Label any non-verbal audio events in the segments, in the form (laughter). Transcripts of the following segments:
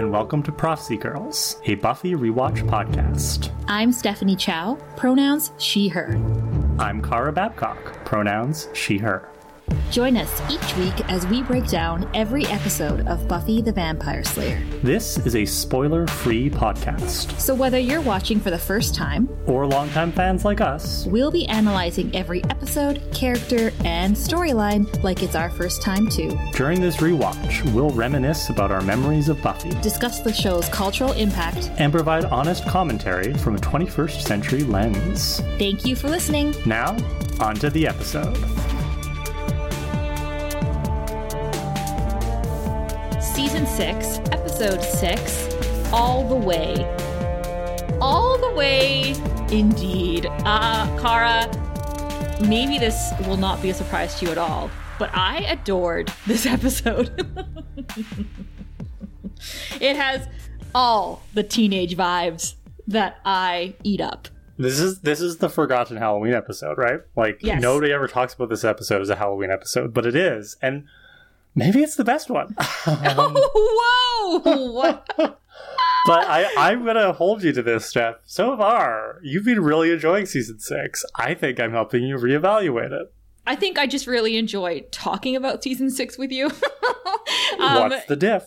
and welcome to Prophecy Girls, a Buffy rewatch podcast. I'm Stephanie Chow, pronouns she, her. I'm Kara Babcock, pronouns she, her. Join us each week as we break down every episode of Buffy the Vampire Slayer. This is a spoiler free podcast. So, whether you're watching for the first time or longtime fans like us, we'll be analyzing every episode, character, and storyline like it's our first time, too. During this rewatch, we'll reminisce about our memories of Buffy, discuss the show's cultural impact, and provide honest commentary from a 21st century lens. Thank you for listening. Now, on to the episode. Season 6, Episode 6, All the Way. All the Way, indeed. Uh, Kara, maybe this will not be a surprise to you at all, but I adored this (laughs) episode. it has all the teenage vibes that I eat up. This is this is the forgotten Halloween episode, right? Like yes. nobody ever talks about this episode as a Halloween episode, but it is. And maybe it's the best one. um, (laughs) (laughs) whoa! What? (laughs) but I, I'm gonna hold you to this, Steph. So far, you've been really enjoying season six. I think I'm helping you reevaluate it. I think I just really enjoy talking about season six with you. um, What's the diff?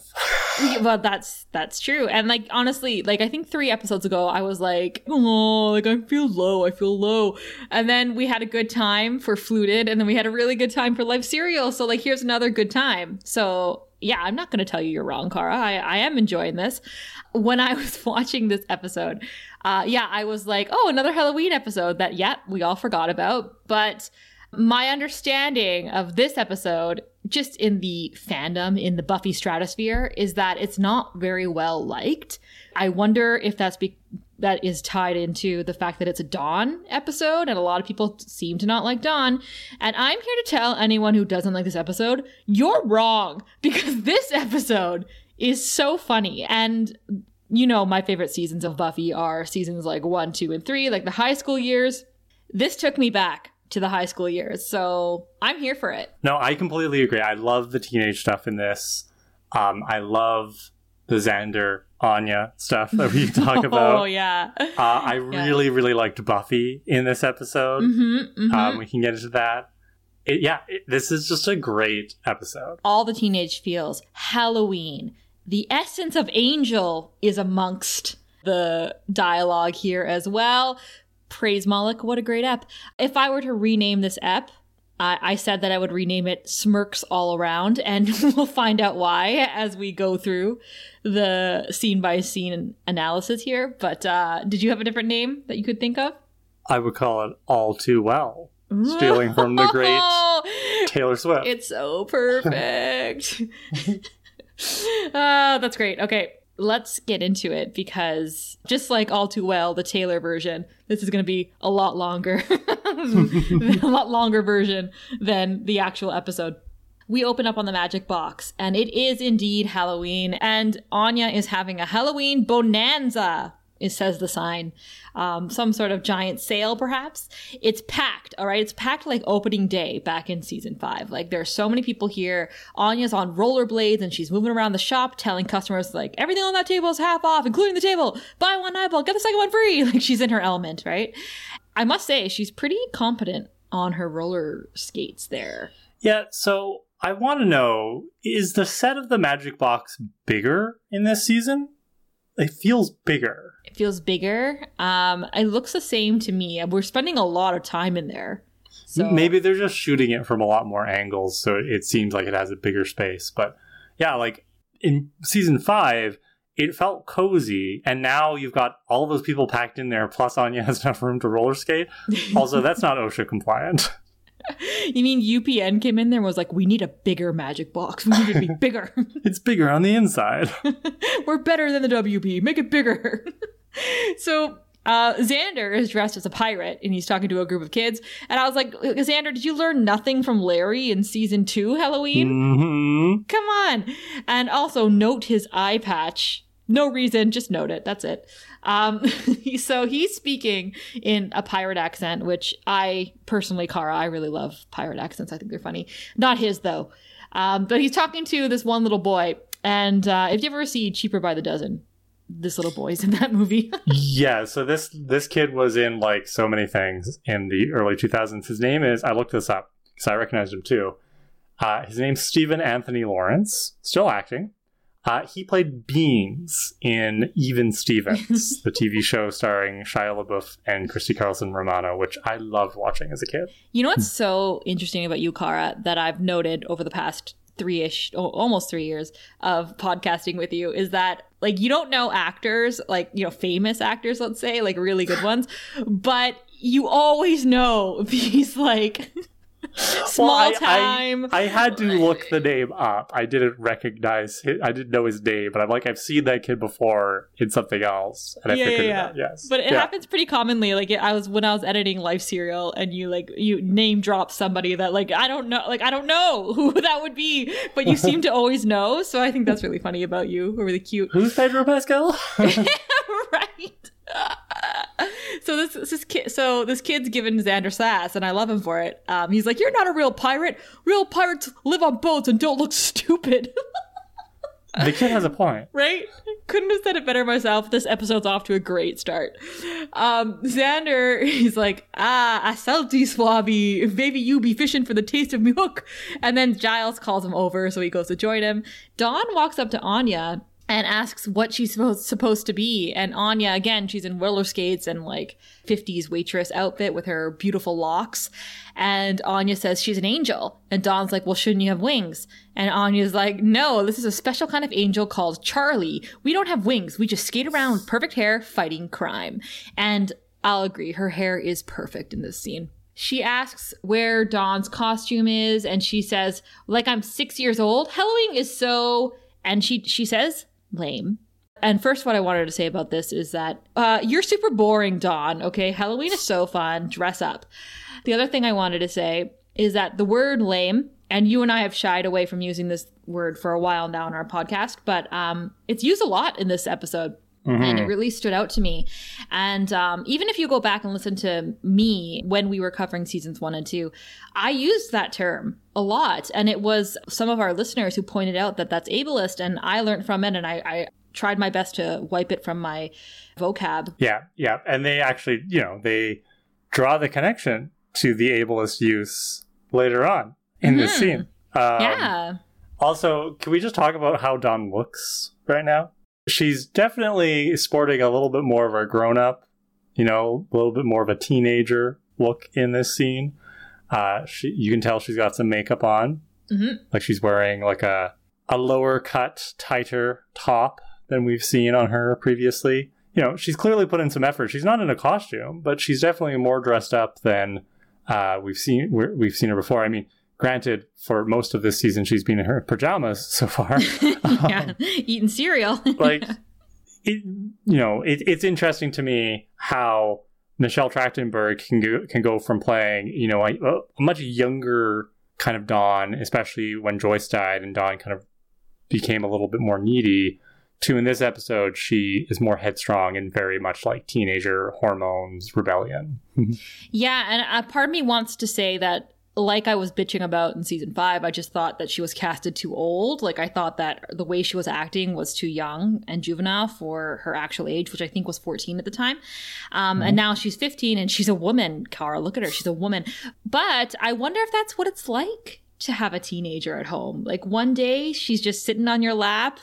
Well, that's that's true. And like honestly, like I think three episodes ago, I was like, oh, like I feel low, I feel low. And then we had a good time for Flooded, and then we had a really good time for life serial. So like, here's another good time. So yeah, I'm not going to tell you you're wrong, Kara. I, I am enjoying this. When I (laughs) was watching this episode, uh, yeah, I was like, oh, another Halloween episode that, yeah, we all forgot about. But my understanding of this episode, just in the fandom, in the Buffy stratosphere, is that it's not very well liked. I wonder if that's be- that is tied into the fact that it's a Dawn episode, and a lot of people seem to not like Dawn. And I'm here to tell anyone who doesn't like this episode, you're wrong, because (laughs) this episode is so funny. And you know, my favorite seasons of Buffy are seasons like one, two, and three, like the high school years. This took me back to the high school years. So I'm here for it. No, I completely agree. I love the teenage stuff in this. Um, I love the Xander Anya stuff that we (laughs) talk oh, about. Oh yeah. Uh, I yeah. really really liked Buffy in this episode. Mm-hmm, mm-hmm. Um, we can get into that. It, yeah, it, this is just a great episode. All the teenage feels. Halloween. The essence of Angel is amongst the dialogue here as well. Praise Moloch. What a great app. If I were to rename this app, I, I said that I would rename it Smirks All Around, and (laughs) we'll find out why as we go through the scene by scene analysis here. But uh, did you have a different name that you could think of? I would call it All Too Well, (laughs) stealing from the great (laughs) Taylor Swift. It's so perfect. uh, that's great. Okay let's get into it because just like all too well the taylor version this is going to be a lot longer (laughs) a lot longer version than the actual episode. We open up on the magic box and it is indeed halloween and anya is having a halloween bonanza it says the sign. Um, some sort of giant sale, perhaps. It's packed, all right? It's packed like opening day back in season five. Like, there are so many people here. Anya's on rollerblades and she's moving around the shop telling customers, like, everything on that table is half off, including the table. Buy one eyeball, get the second one free. (laughs) Like, she's in her element, right? I must say, she's pretty competent on her roller skates there. Yeah, so I want to know is the set of the magic box bigger in this season? It feels bigger feels bigger. Um, it looks the same to me. We're spending a lot of time in there. So. Maybe they're just shooting it from a lot more angles, so it seems like it has a bigger space. But yeah, like in season five, it felt cozy, and now you've got all those people packed in there. Plus, Anya has enough room to roller skate. (laughs) Also, that's not OSHA compliant. You mean UPN came in there and was like, we need a bigger magic box. We need it to be (laughs) bigger. it's bigger on the inside. (laughs) We're better than the WB. Make it bigger. So uh, Xander is dressed as a pirate and he's talking to a group of kids. And I was like, Xander, did you learn nothing from Larry in season two Halloween? Mm-hmm. Come on. And also note his eye patch. No reason, just note it. That's it. Um, (laughs) so he's speaking in a pirate accent, which I personally, Kara, I really love pirate accents. I think they're funny. Not his though. Um, but he's talking to this one little boy And uh, if you ever see Cheaper by the Dozen, this little boy's in that movie. (laughs) yeah, so this this kid was in like so many things in the early 2000s. His name is I looked this up because I recognized him too. Uh, his name's Steven Anthony Lawrence, still acting. Uh, he played Beans in Even Stevens, (laughs) the TV show starring Shia LaBeouf and Christy Carlson Romano, which I loved watching as a kid. You know what's so interesting about you, Kara, that I've noted over the past three ish, almost three years of podcasting with you is that like you don't know actors, like, you know, famous actors, let's say, like really good ones, but you always know (laughs) these like (laughs) Small well, I, time. I, I, had to look the name up. I didn't recognize his, I didn't know his name, but I'm like, I've seen that kid before in something else. And yeah, I figured yeah, yeah. Yes. But it yeah. happens pretty commonly. Like I was when I was editing Life Serial and you like you name drop somebody that like I don't know like I don't know (laughs) who that would be, but you seem to (laughs) always know. So I think that's really funny about you. Who really cute. Who's Pedro Pascal? right. So this, this kid, so this kid's given Xander sass, and I love him for it. Um, he's like, "You're not a real pirate. Real pirates live on boats and don't look stupid." the kid has a point, (laughs) right? Couldn't have said it better myself. This episode's off to a great start. Um, Xander, (laughs) he's like, "Ah, I salty swabby, Maybe you be fishing for the taste of me hook." And then Giles calls him over, so he goes to join him. Dawn walks up to Anya and asks what she's supposed to be. And Anya, again, she's in roller skates and like 50s waitress outfit with her beautiful locks. And Anya says she's an angel. And Dawn's like, well, shouldn't you have wings? And Anya's like, no, this is a special kind of angel called Charlie. We don't have wings. We just skate around with perfect hair fighting crime. And I'll agree, her hair is perfect in this scene. She asks where Dawn's costume is, and she says, like I'm six years old. Halloween is so and she she says lame. And first, what I wanted to say about this is that uh, you're super boring, Dawn. Okay, Halloween is so fun. Dress up. The other thing I wanted to say is that the word lame, and you and I have shied away from using this word for a while now in our podcast, but um, it's used a lot in this episode. Mm-hmm. And it really stood out to me. And um, even if you go back and listen to me when we were covering seasons one and two, I used that term a lot. And it was some of our listeners who pointed out that that's ableist. And I learned from it and I, I tried my best to wipe it from my vocab. Yeah, yeah. And they actually, you know, they draw the connection to the ableist use later on in mm-hmm. this scene. Um, yeah. Also, can we just talk about how Dawn looks right now? She's definitely sporting a little bit more of a grown up, you know, a little bit more of a teenager look in this scene. Uh, she, you can tell she's got some makeup on, mm-hmm. like she's wearing like a a lower cut, tighter top than we've seen on her previously. You know, she's clearly put in some effort. She's not in a costume, but she's definitely more dressed up than uh, we've seen we've seen her before. I mean, Granted, for most of this season, she's been in her pajamas so far. (laughs) yeah, um, eating cereal. (laughs) like, it, you know, it, it's interesting to me how Michelle Trachtenberg can go, can go from playing, you know, a, a much younger kind of Dawn, especially when Joyce died and Dawn kind of became a little bit more needy, to in this episode, she is more headstrong and very much like teenager hormones, rebellion. (laughs) yeah, and a part of me wants to say that like I was bitching about in season five, I just thought that she was casted too old. Like I thought that the way she was acting was too young and juvenile for her actual age, which I think was 14 at the time. Um, mm-hmm. And now she's 15 and she's a woman. Kara, look at her. She's a woman. But I wonder if that's what it's like to have a teenager at home. Like one day she's just sitting on your lap,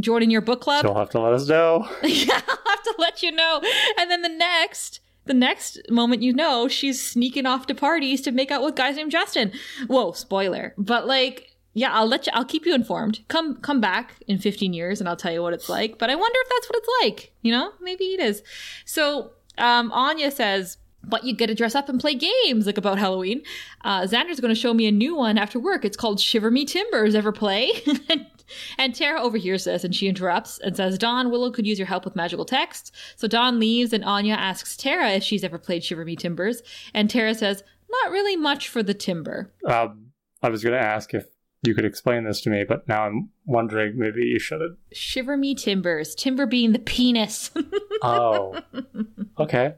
joining your book club. She'll have to let us know. (laughs) yeah, I'll have to let you know. And then the next the next moment you know, she's sneaking off to parties to make out with guys named Justin. Whoa, spoiler. But like, yeah, I'll let you I'll keep you informed. Come come back in 15 years and I'll tell you what it's like. But I wonder if that's what it's like. You know? Maybe it is. So um Anya says but you get to dress up and play games like about Halloween. Uh, Xander's going to show me a new one after work. It's called Shiver Me Timbers. Ever play? (laughs) Tara overhears this and she interrupts and says, Dawn, Willow could use your help with magical text. So Dawn leaves and Anya asks Tara if she's ever played Shiver Me Timbers. And Tara says, Not really much for the timber. Um, I was going to ask if you could explain this to me, but now I'm wondering maybe you should. Shiver Me Timbers. Timber being the penis. (laughs) oh. Okay.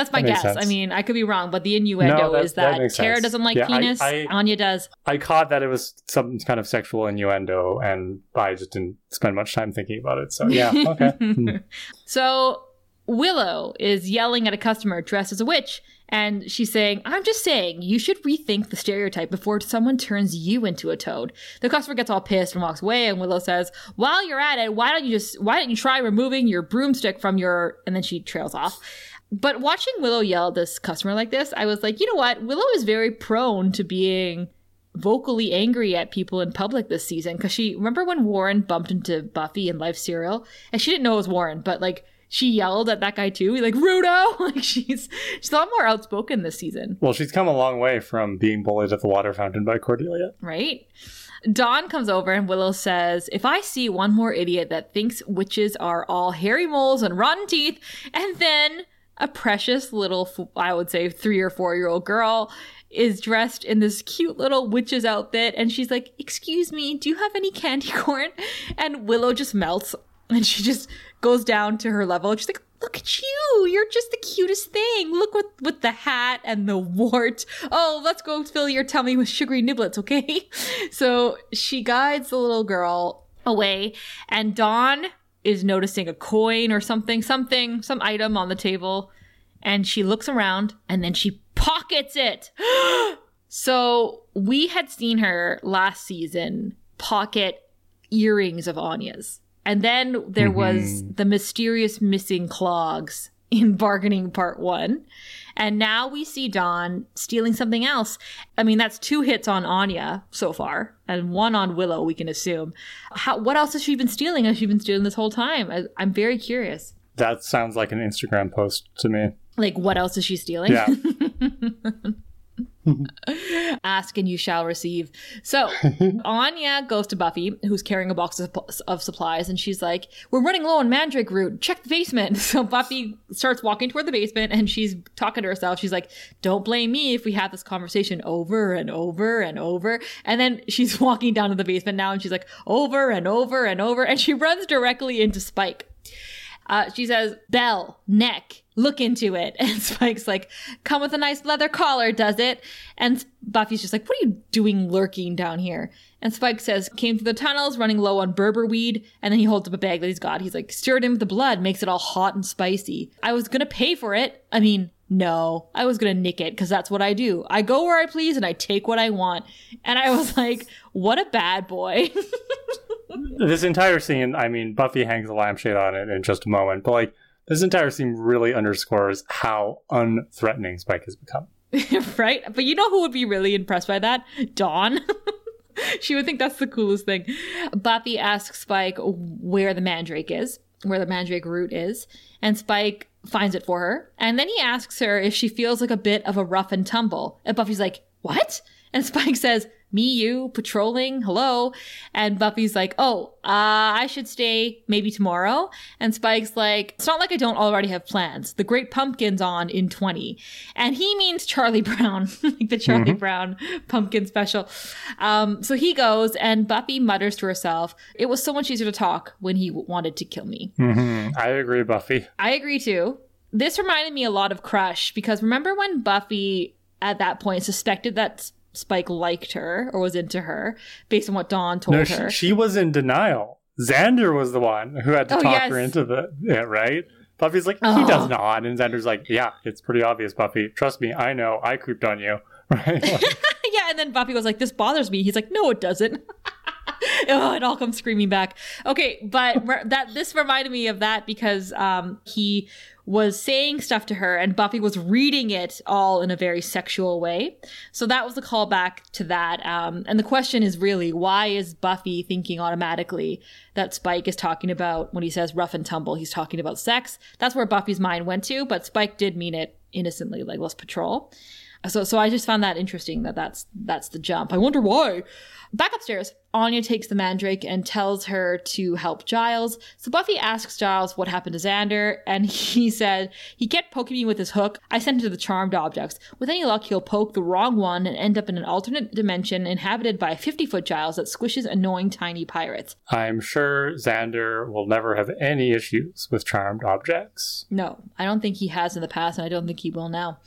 That's my That guess. sense. I mean, I could be wrong, but the innuendo No, that- is that that, Tara sense. doesn't like Yeah, penis. I- Anya does. I caught that it was some kind of sexual innuendo, and I just didn't spend much time thinking about it. So yeah, (laughs) okay. Hmm. (laughs) So Willow is yelling at a customer dressed as a witch, and she's saying, I'm just saying, you should rethink the stereotype before someone turns you into a toad. The customer gets all pissed and walks away, and Willow says, While you're at it, why don't you just why don't you try removing your broomstick from your and then she trails off. But watching Willow yell at this customer like this, I was like, you know what? Willow is very prone to being vocally angry at people in public this season because she remember when Warren bumped into Buffy in Life Serial and she didn't know it was Warren, but like she yelled at that guy too, like Rudo. (laughs) Like she's she's a lot more outspoken this season, Well, she's come a long way from being bullied at the water fountain by Cordelia. right? Dawn comes over and Willow says, If I see one more idiot that thinks witches are all hairy moles and rotten teeth, and then a precious little, I would say, three or four year old girl is dressed in this cute little witch's outfit, and she's like, Excuse me, do you have any candy (laughs) corn? And Willow just melts and she just goes down to her level. She's like, Look at you! You're just the cutest thing. Look with with the hat and the wart. Oh, let's go fill your tummy with sugary niblets, okay? (laughs) So she guides the little girl away, and Dawn is noticing a coin or something, something, some item on the table, and she looks around and then she pockets it. (gasps) so we had seen her last season pocket earrings of Anya's. And then there mm-hmm. was the mysterious missing clogs in (laughs) bargaining part one. And now we see Dawn stealing something else. I mean, that's two hits on Anya so far, and one on Willow, we can assume. How, what else has she been stealing? Has she been stealing this whole time? I, I'm very curious. That sounds like an Instagram post to me. Like, what else is she stealing? Yeah. (laughs) (laughs) Ask and you shall receive. So (laughs) Anya goes to Buffy, who's carrying a box of, of supplies, and she's like, We're running low on mandrake root. Check the basement. (laughs) So Buffy starts walking toward the basement and she's talking to herself. She's like, Don't blame me if we have this conversation over and over and over. And then she's walking down to the basement now and she's like, Over and over and over. And she runs directly into Spike. Uh, she says, Bell, neck, look into it. (laughs) And Spike's like, come with a nice leather collar, does it? And Buffy's just like, what are you doing lurking down here? And Spike says, came through the tunnels, running low on Burba weed. And then he holds up a bag that he's got. He's like, stirred in with the blood, makes it all hot and spicy. I was gonna pay for it. I mean, no, I was gonna nick it because that's what I do. I go where I please and I take what I want. And I was like, what a bad boy. (laughs) this entire scene, I mean, Buffy hangs a lampshade on it in just a moment, but like this entire scene really underscores how unthreatening Spike has become. (laughs) right? But you know who would be really impressed by that? Dawn. (laughs) she would think that's the coolest thing. Buffy asks Spike where the mandrake is, where the mandrake root is, and Spike finds it for her. And then he asks her if she feels like a bit of a rough and tumble. And Buffy's like, What? And Spike says, Me, you, patrolling, hello. And Buffy's like, Oh, uh, I should stay maybe tomorrow. And Spike's like, It's not like I don't already have plans. The Great Pumpkin's on in 20. And he means Charlie (laughs) Brown, like the Charlie Brown pumpkin special. Um, so he goes, and Buffy mutters to herself, It was so much easier to talk when he w- wanted to kill me. Mm-hmm. I agree, Buffy. I agree too. This reminded me a lot of Crush because remember when Buffy at that point suspected that Spike liked her or was into her based on what Dawn told No, her. she, was in denial. Xander was the one who had to Oh, talk her into the yeah, right. Buffy's like, he Oh. does not, and Xander's like, yeah, it's pretty obvious, Buffy. Trust me, I know. I creeped on you, (laughs) right? (laughs) Like, yeah, and then Buffy was like, "This bothers me." He's like, "No, it doesn't." (laughs) oh, it all comes screaming back. Okay, but that this reminded me of that because um, he was saying stuff to her, and Buffy was reading it all in a very sexual way. So that was the callback to that. Um, and the question is really, why is Buffy thinking automatically that Spike is talking about when he says rough and tumble? He's talking about sex. That's where Buffy's mind went to, but Spike did mean it innocently, like let's patrol. So, so I just found that interesting that that's that's the jump. I wonder why. Back upstairs, Anya takes the mandrake and tells her to help Giles. So Buffy asks Giles what happened to Xander, and (laughs) he said, He kept poking me with his hook. I sent him to the charmed objects. With any luck, he'll poke the wrong one and end up in an alternate dimension inhabited by a 50 foot Giles that squishes annoying tiny pirates. I'm sure Xander will never have any issues with charmed objects. No, I don't think he has in the past, and I don't think he will now.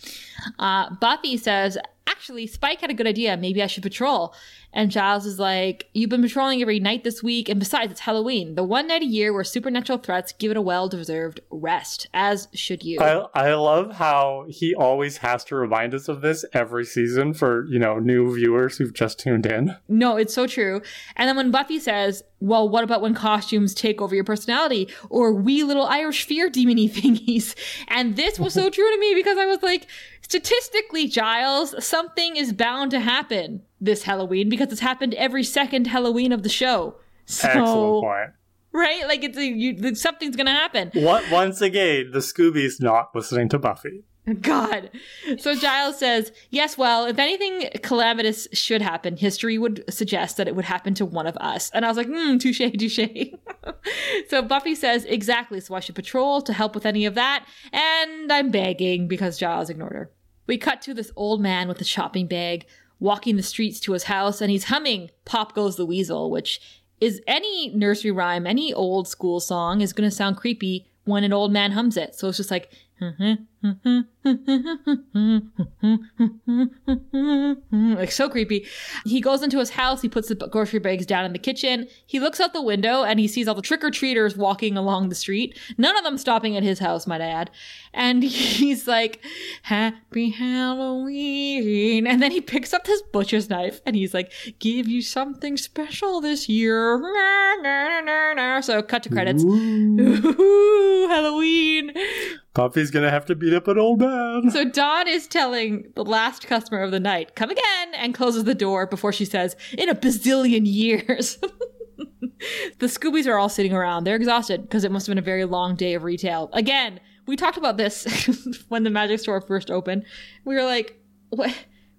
Uh, Buffy says, Actually, Spike had a good idea. Maybe I should patrol. And Giles is like, You've been patrolling every night this week, and besides, it's Halloween, the one night a year where supernatural threats give it a well deserved rest, as should you. I, I love how he always has to remind us of this every season for, you know, new viewers who've just tuned in. No, it's so true. And then when Buffy says, Well, what about when costumes take over your personality? Or wee little Irish fear demony thingies? And this was so (laughs) true to me because I was like, statistically, Giles, something is bound to happen this Halloween because it's happened every second Halloween of the show. So, Excellent point. right? Like it's a, you, something's gonna happen. What, once again, the Scooby's not listening to Buffy. (laughs) God. So Giles says, Yes, well, if anything calamitous should happen, history would suggest that it would happen to one of us. And I was like, hmm, touche, touche. (laughs) so Buffy says, Exactly, so I should patrol to help with any of that. And I'm begging because Giles ignored her. We cut to this old man with a shopping bag walking the streets to his house, and he's humming Pop Goes the Weasel, which is any nursery rhyme, any old school song is going to sound creepy when an old man hums it. So it's just like, (laughs) like so creepy. He goes into his house, he puts the grocery bags down in the kitchen. He looks out the window and he sees all the trick-or-treaters walking along the street. None of them stopping at his house, might I add. And (laughs) he's like, Happy Halloween. And then he picks up his butcher's knife and he's like, Give you something special this year. (laughs) So cut to credits. Ooh, Halloween. Buffy's gonna have to beat up an old man. So Dawn is telling the last customer of the night, come again, and closes the door before she says, in a bazillion years. (laughs) the Scoobies are all sitting around. They're exhausted because it must have been a very long day of retail. Again, we talked about this (laughs) when the magic store first opened. We were like, what?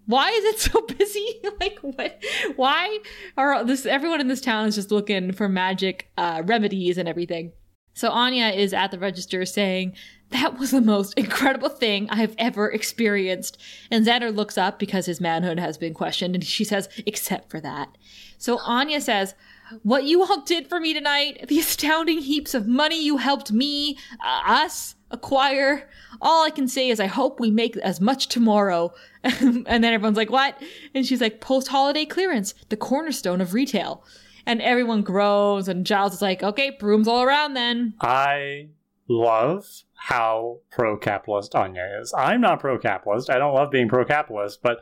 Why is it so (laughs) busy? like what? Why are this? Everyone in this town is just looking for magic uh, remedies and everything. So Anya is at the register saying, That was the most incredible thing I have ever experienced. And Xander looks up because his manhood has been questioned, and she says, Except for that. So Anya says, What you all did for me tonight, the astounding heaps of money you helped me, uh, us, acquire. All I can say is I hope we make as much tomorrow. (laughs) and then everyone's like, What? And she's like, Post holiday clearance, the cornerstone of retail and everyone groans, and Giles is like, okay, brooms all around then. I love how pro-capitalist Anya is. I'm not pro-capitalist. I don't love being pro-capitalist, but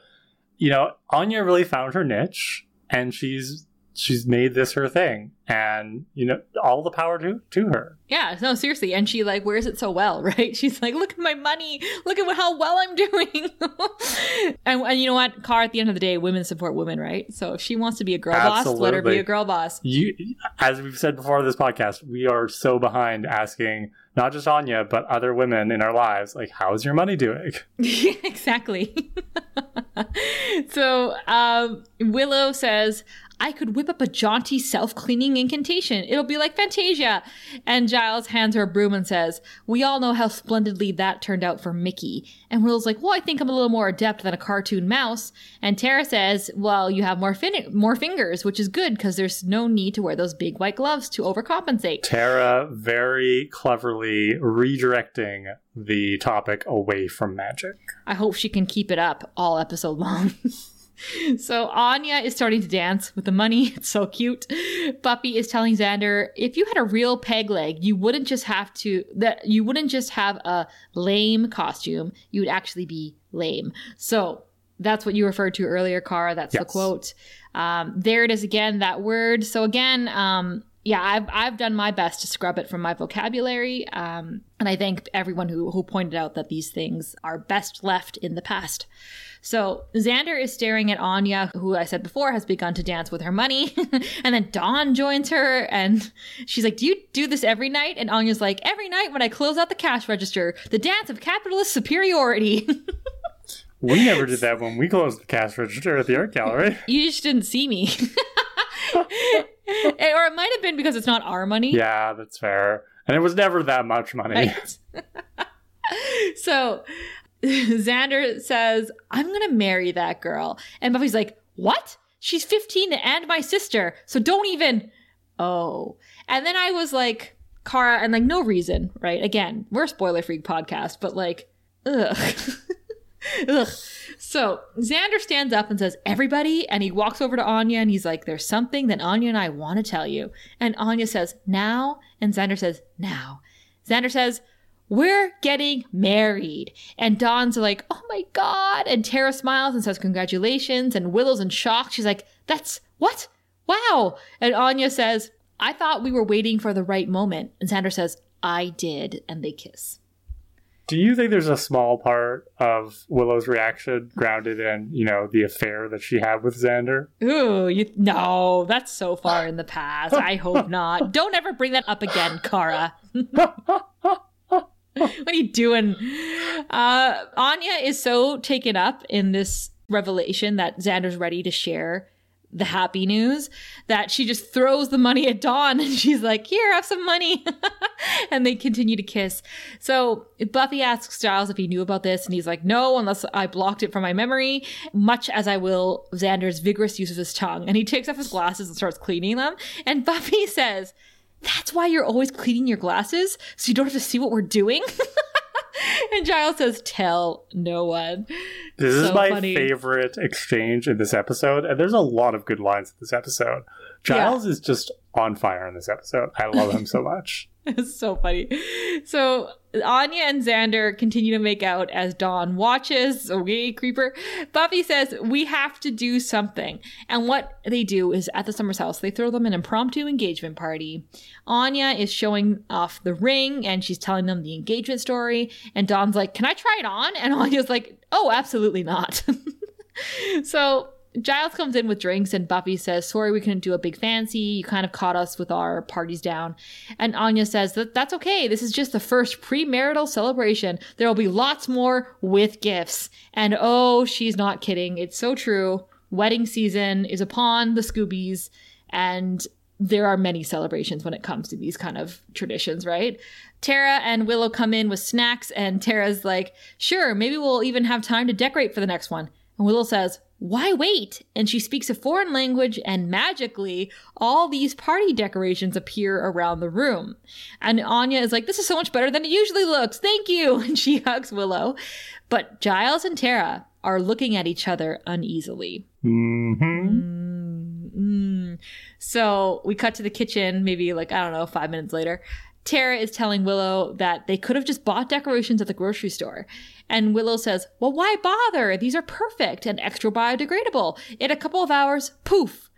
you know, Anya really found her niche and she's she's made this her thing and you know all the power to to her. Yeah no seriously and she like wears it so well (laughs) right? She's like look at my money. Look at how well i'm (laughs) doing. (laughs) And, and you know what? Car at the end of the day women support women right? So if she wants to be a girl Absolutely. boss let her be a girl boss. You as we've said before this podcast we are so behind asking not just anya but other women in our lives like how's your money doing? (laughs) Exactly. (laughs) So um, willow says I could whip up a jaunty self cleaning incantation. It'll be like Fantasia. And Giles hands her a broom and says, We all know how splendidly that turned out for Mickey. And Willow's like, Well, I think I'm a little more adept than a cartoon mouse. And Tara says, Well, you have more, fin- more fingers, which is good because there's no need to wear those big white gloves to overcompensate. Tara very cleverly redirecting the topic away from magic. I hope she can keep it up all episode long. (laughs) so Anya is starting to dance with the money. (laughs) It's so cute. Buffy is telling Xander, if you had a real peg leg, you wouldn't just have to that you wouldn't just have a lame costume. You would actually be lame. So that's what you referred to earlier, Kara. That's yes. the quote. Um, there it is again, that word. So again, um, yeah, I've I've done my best to scrub it from my vocabulary, um, and I thank everyone who who pointed out that these things are best left in the past. So Xander is staring at Anya, who I said before has begun to dance with her money, (laughs) and then Dawn joins her, and she's like, "Do you do this every night?" And Anya's like, "Every night when I close out the cash register, the dance of capitalist superiority." (laughs) We never did that when we closed the cash register at the art gallery. You just didn't see me. (laughs) (laughs) or it might have been because it's not our money. Yeah, that's fair. And it was never that much money. Right? (laughs) so (laughs) Xander says, I'm going to marry that girl. And Buffy's like, What? She's 15 and my sister. So don't even. Oh. And then I was like, Kara, and like, no reason, right? Again, we're a spoiler freak podcast, but like, ugh. (laughs) ugh. So Xander stands up and says, Everybody. And he walks over to Anya and he's like, There's something that Anya and I want to tell you. And Anya says, Now. And Xander says, Now. Xander says, we're getting married. And Dawn's like, oh my God. And Tara smiles and says, congratulations. And Willow's in shock. She's like, that's what? Wow. And Anya says, I thought we were waiting for the right moment. And Xander says, I did. And they kiss. Do you think there's a small part of Willow's reaction grounded in, you know, the affair that she had with Xander? Ooh, you, no, that's so far in the past. I hope not. (laughs) Don't ever bring that up again, Kara. (laughs) what are you doing? Uh, Anya is so taken up in this revelation that Xander's ready to share the happy news that she just throws the money at Dawn (laughs) and she's like, Here, have some money. (laughs) and they continue to kiss. So Buffy asks Giles if he knew about this, and he's like, No, unless I blocked it from my memory, much as I will Xander's vigorous use of his tongue. And he takes off his glasses and starts cleaning them. And (laughs) Buffy says, that's why you're always cleaning your glasses so you don't have to see what we're doing. (laughs) and Giles says, Tell no one. This so is my funny. favorite exchange in this episode. And there's a lot of good lines in this episode. Giles yeah. is just on fire in this episode. I love him so (laughs) much. It's so funny. So Anya and Xander continue to make out as Dawn watches. Okay, creeper. Buffy says, We have to do something. And what they do is at the Summers house, they throw them an impromptu engagement party. Anya is showing off the ring and she's telling them the engagement story. And Dawn's like, Can I try it on? And (laughs) Anya's like, Oh, absolutely not. (laughs) so Giles comes in with drinks and Buffy says, Sorry, we couldn't do a big fancy. You kind of caught us with our parties down. And Anya says that that's okay. This is just the first premarital celebration. There will be lots more with gifts. And oh, she's not kidding. It's so true. Wedding season is upon the Scoobies, and there are many celebrations when it comes to these kind of traditions, right? Tara and Willow come in with snacks, and Tara's like, Sure, maybe we'll even have time to decorate for the next one. And Willow says, why wait? And she speaks a foreign language, and magically, all these party decorations appear around the room. And Anya is like, This is so much better than it usually looks. Thank you. (laughs) And she hugs Willow. But Giles and Tara are looking at each other uneasily. Mm-hmm. Mm-hmm. So we cut to the kitchen, maybe like, I don't know, five minutes later. Tara is telling Willow that they could have just bought decorations at the grocery store. And Willow says, Well, why bother? These are perfect and extra biodegradable. In a couple of hours, poof.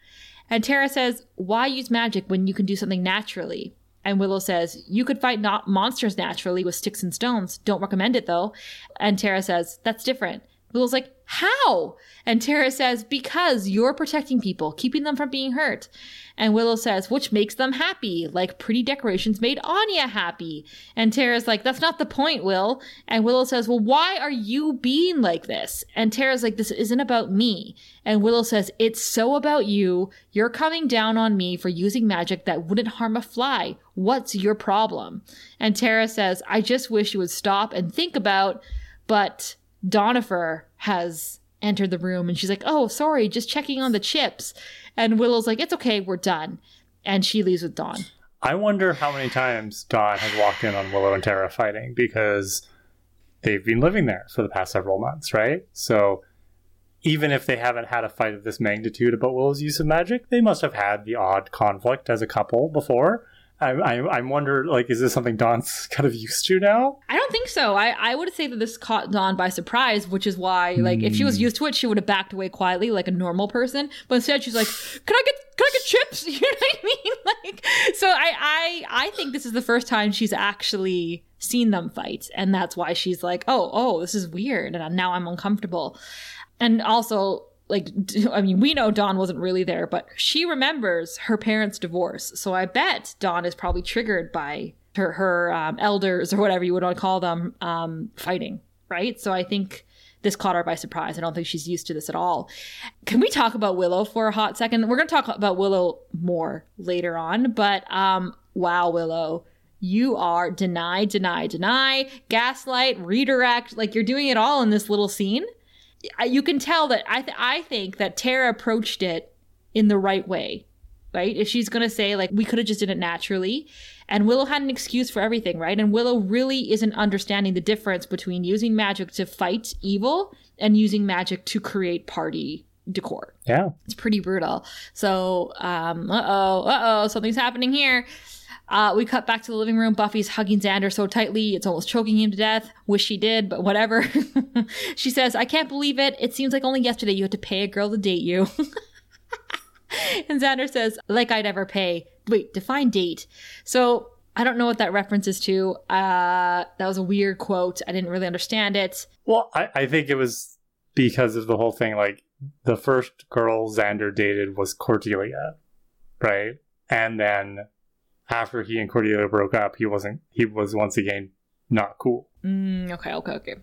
And Tara says, Why use magic when you can do something naturally? And Willow says, You could fight not monsters naturally with sticks and stones. Don't recommend it though. And Tara says, That's different. Willow's like, How? And Tara says, Because you're protecting people, keeping them from being hurt. And Willow says, Which makes them happy, like pretty decorations made Anya happy. And Tara's like, That's not the point, Will. And Willow says, Well, why are you being like this? And Tara's like, This isn't about me. And Willow says, It's so about you. You're coming down on me for using magic that wouldn't harm a fly. What's your problem? And Tara says, I just wish you would stop and think about, but Donifer has entered the room and she's like, Oh, sorry, just checking on the chips. And Willow's like, It's okay, we're done. And she leaves with Dawn. I wonder how many times Dawn has walked in on Willow and Tara fighting because they've been living there for the past several months, right? So even if they haven't had a fight of this magnitude about Willow's use of magic, they must have had the odd conflict as a couple before. I, I, I wonder, like, is this something Dawn's (laughs) kind of used to now? I don't think so. I, I would say that this caught Dawn by surprise, which is why, like, mm. if she was hmm. used to it, she would have backed away quietly like a normal person. But instead, she's like, "Can I get can I get chips?" (laughs) You know what I mean? (laughs) Like, so I I I think this is the first time she's actually seen them fight, and that's why she's like, "Oh, oh, this is weird," and now I'm uncomfortable. And also, like (laughs) I mean, we know Dawn wasn't really there, but she remembers her parents' divorce. So I bet Dawn is probably triggered by her her um, elders or whatever you would want to call them um, fighting, right? So I think this caught her by surprise. I don't think she's used to this at all. Can we talk about Willow for a hot second? We're going to talk about Willow more later on, but um, wow, Willow, you are deny, deny, deny, gaslight, redirect. Like you're doing it all in this little scene. You can tell that I th- I think that Tara approached it in the right way, right? If she's gonna say like we could have just did it naturally, and Willow had an excuse for everything, right? And Willow really isn't understanding the difference between using magic to fight evil and using magic to create party decor. Yeah. It's pretty brutal. So, um, uh oh, uh oh, something's happening here. Uh, we cut back to the living room. Buffy's hugging Xander so tightly, it's almost choking him to death. Wish she did, but whatever. (laughs) she says, I can't believe it. It seems like only yesterday you had to pay a girl to date you. (laughs) and Xander says, like I'd ever pay. Wait, define date. So I don't know what that reference is to. Uh, that was a weird quote. I didn't really understand it. Well, I, I think it was because of the whole thing. Like, the first girl Xander dated was Cordelia, right? And then after he and Cordelia broke up, he wasn't, he was once again not cool. Mm, okay, okay, okay.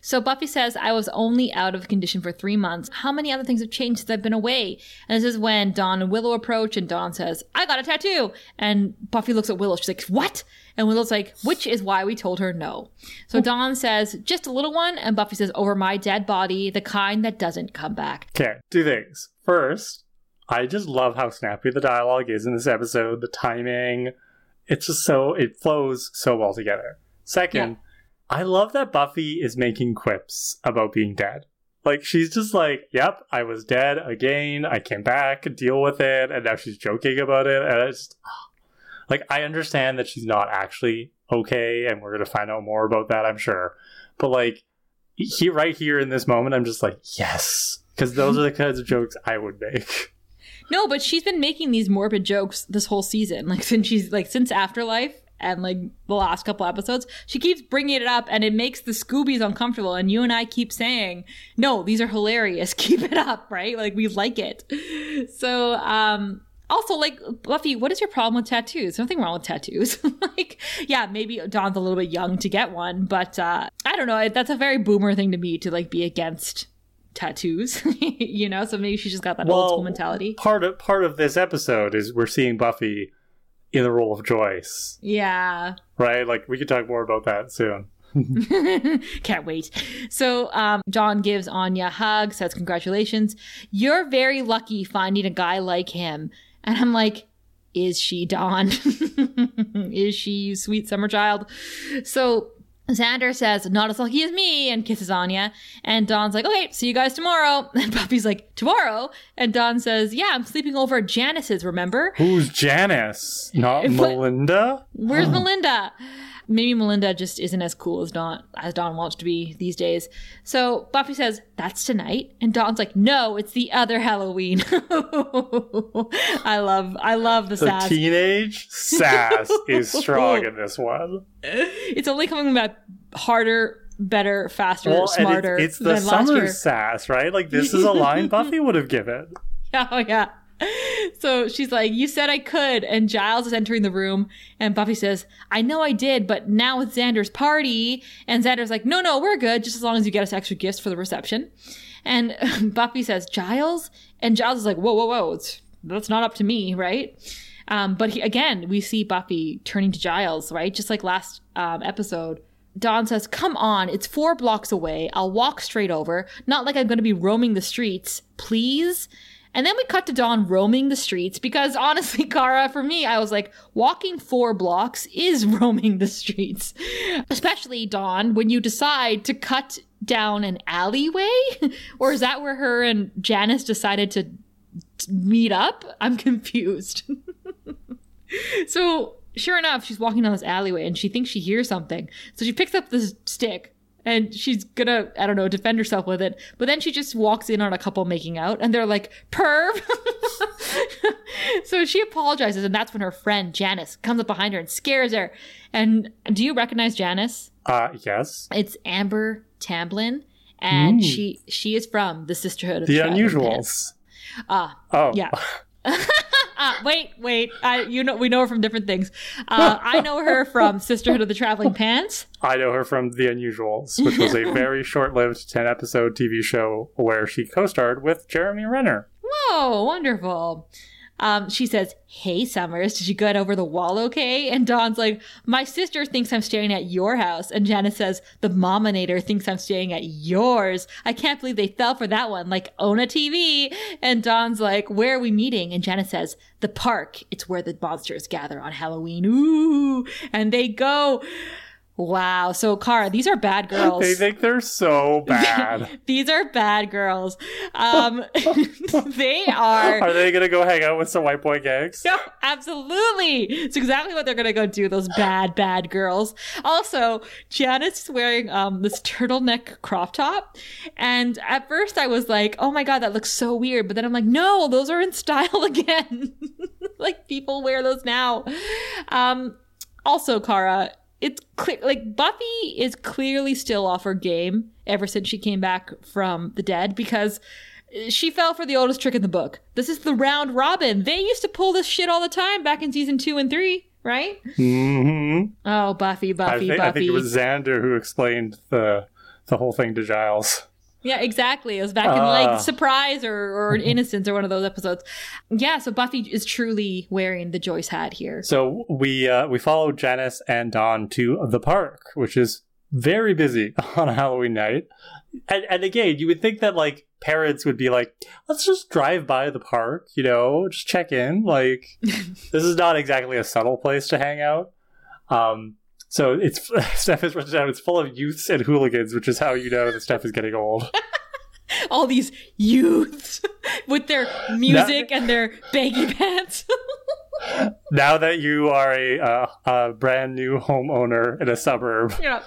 So Buffy says, I was only out of condition for three months. How many other things have changed since I've been away? And this is when Dawn and Willow approach, and Dawn says, I got a tattoo. And Buffy looks at Willow. She's like, What? And Willow's like, Which is why we told her no. So Dawn says, Just a little one. And Buffy says, Over my dead body, the kind that doesn't come back. Okay, two things. First, I just love how snappy the dialogue is in this episode, the timing. It's just so, it flows so well together. Second, Yeah. I love that Buffy is making quips about being dead. Like, she's just like, yep, I was dead again. I came back, deal with it. And now she's joking about it. And it's just, like, I understand that she's not actually okay. And we're going to find out more about that, I'm sure. But, like, he, right here in this moment, I'm just like, yes. Because those are the kinds of jokes I would make. (laughs) No, but she's been making these morbid jokes this whole season. Like since she's like since Afterlife and like the last couple episodes, she keeps bringing it up, and it makes the Scoobies uncomfortable. And you and I keep saying, "No, these are hilarious. (laughs) Keep it up, right? Like we like it." So, um, also like Buffy, what is your problem with tattoos? Nothing wrong with tattoos. (laughs) like, yeah, maybe Dawn's a little bit young to get one, but uh, I don't know. That's a very boomer thing to me to like be against tattoos, (laughs) you know. So maybe she just got that old school mentality. Part of part of this episode is we're seeing Buffy in the role of Joyce, Yeah. right? Like we could talk more about that soon. (laughs) Can't wait. So, um, Dawn gives Anya a hug, says, Congratulations. You're very lucky finding a guy like him. And I'm like, Is she, Dawn? (laughs) Is she, you sweet summer child? So, Xander says, Not as lucky as me, and kisses Anya. And Dawn's like, Okay, see you guys tomorrow. (laughs) And Buffy's like, Tomorrow? And Dawn says, Yeah, I'm sleeping over at Janice's, remember? Who's Janice? Not (laughs) Melinda? Where's oh. Melinda? Maybe Melinda just isn't as cool as Dawn as Dawn wants to be these days. So Buffy says, That's tonight. And Dawn's like, No, it's the other Halloween. (laughs) I love I love the, The sass. teenage sass (laughs) is strong in this one. it's only coming back harder, better, faster, Well, smarter it's, it's the than last summer sass, right? Like this is a (laughs) line Buffy would have given. Oh yeah. (laughs) So she's like, "You said I could," and Giles is entering the room, and Buffy says, "I know I did, but now with Xander's party." And Xander's like, "No, no, we're good, just as long as you get us extra gifts for the reception." And (laughs) Buffy says, "Giles," and Giles is like, "Whoa, whoa, whoa! It's, that's not up to me, right?" Um, but he, again, we see Buffy turning to Giles, right? Just like last um, episode. Dawn says, Come on, it's four blocks away. I'll walk straight over. Not like I'm going to be roaming the streets. Please? And then we cut to Dawn roaming the streets because honestly, (laughs) Kara, for me, I was like, walking four blocks is (laughs) roaming the streets. Especially, Dawn, when you decide to cut down an alleyway? (laughs) or is that where her and Janice decided to meet up? I'm confused. so, sure enough, she's walking down this alleyway and she thinks she hears something. So she picks up this stick and she's gonna, I don't know, defend herself with it. But then she just walks in on a couple making out and they're like, perv. (laughs) so she apologizes and that's when her friend Janice comes up behind her and scares her. And do you recognize Janice? Uh yes. It's Amber Tamblyn. And Mm. she she is from the Sisterhood of The Pants. unusuals. Ah, Oh. yeah. (laughs) uh, wait, wait. I, you know, we know her from different things. Uh, I know her from Sisterhood of the Traveling Pants. I know her from The Unusuals, which was a (laughs) very short-lived ten-episode TV show where she co-starred with Jeremy Renner. Whoa, wonderful. Um, she says, Hey, Summers, did you get over the wall okay? And Dawn's like, My sister thinks I'm staying at your house. And Janice says, The Mominator thinks I'm staying at yours. I can't believe they fell for that one. Like, own a TV. And Dawn's like, Where are we meeting? And Janice says, The park. It's where the monsters gather on Halloween. Ooh. And they go. Wow. So, Kara, these are bad girls. They think they're so (laughs) bad. these are bad girls. Um, (laughs) they are. Are they gonna go hang out with some white boy gangs? Yeah, absolutely. It's exactly what they're gonna go do. Those bad, bad girls. Also, Janice is wearing um this turtleneck crop top, and at first I was like, "Oh my god, that looks so weird," but then I'm like, "No, those are in style (laughs) again. like people wear those now." Um. Also, Kara, it's clear like Buffy is clearly still off her game ever since she came back from the dead because she fell for the oldest trick in the book. This is the round robin. They used to pull this shit all the time back in season two and three, right? Mm-hmm. Oh, Buffy, Buffy, I think, Buffy. I think it was Xander who explained the the whole thing to Giles. Yeah, exactly. It was back in Ah. like Surprise or, or (laughs) Innocence or one of those episodes. Yeah, so Buffy is truly wearing the Joyce hat here. So we uh, we follow Janice and Dawn to the park, which is very busy (laughs) on a Halloween night. And, and again, you would think that like parents would be like, let's just drive by the park, you know, just check in. Like, (laughs) this is not exactly a subtle place to hang out. Um, so it's (laughs) Steph is written down. It's full of youths and hooligans, which is how you know that Steph is getting old. (laughs) All these youths (laughs) with their music and their baggy pants. now that you are a, uh, a brand new homeowner in a suburb, Yep.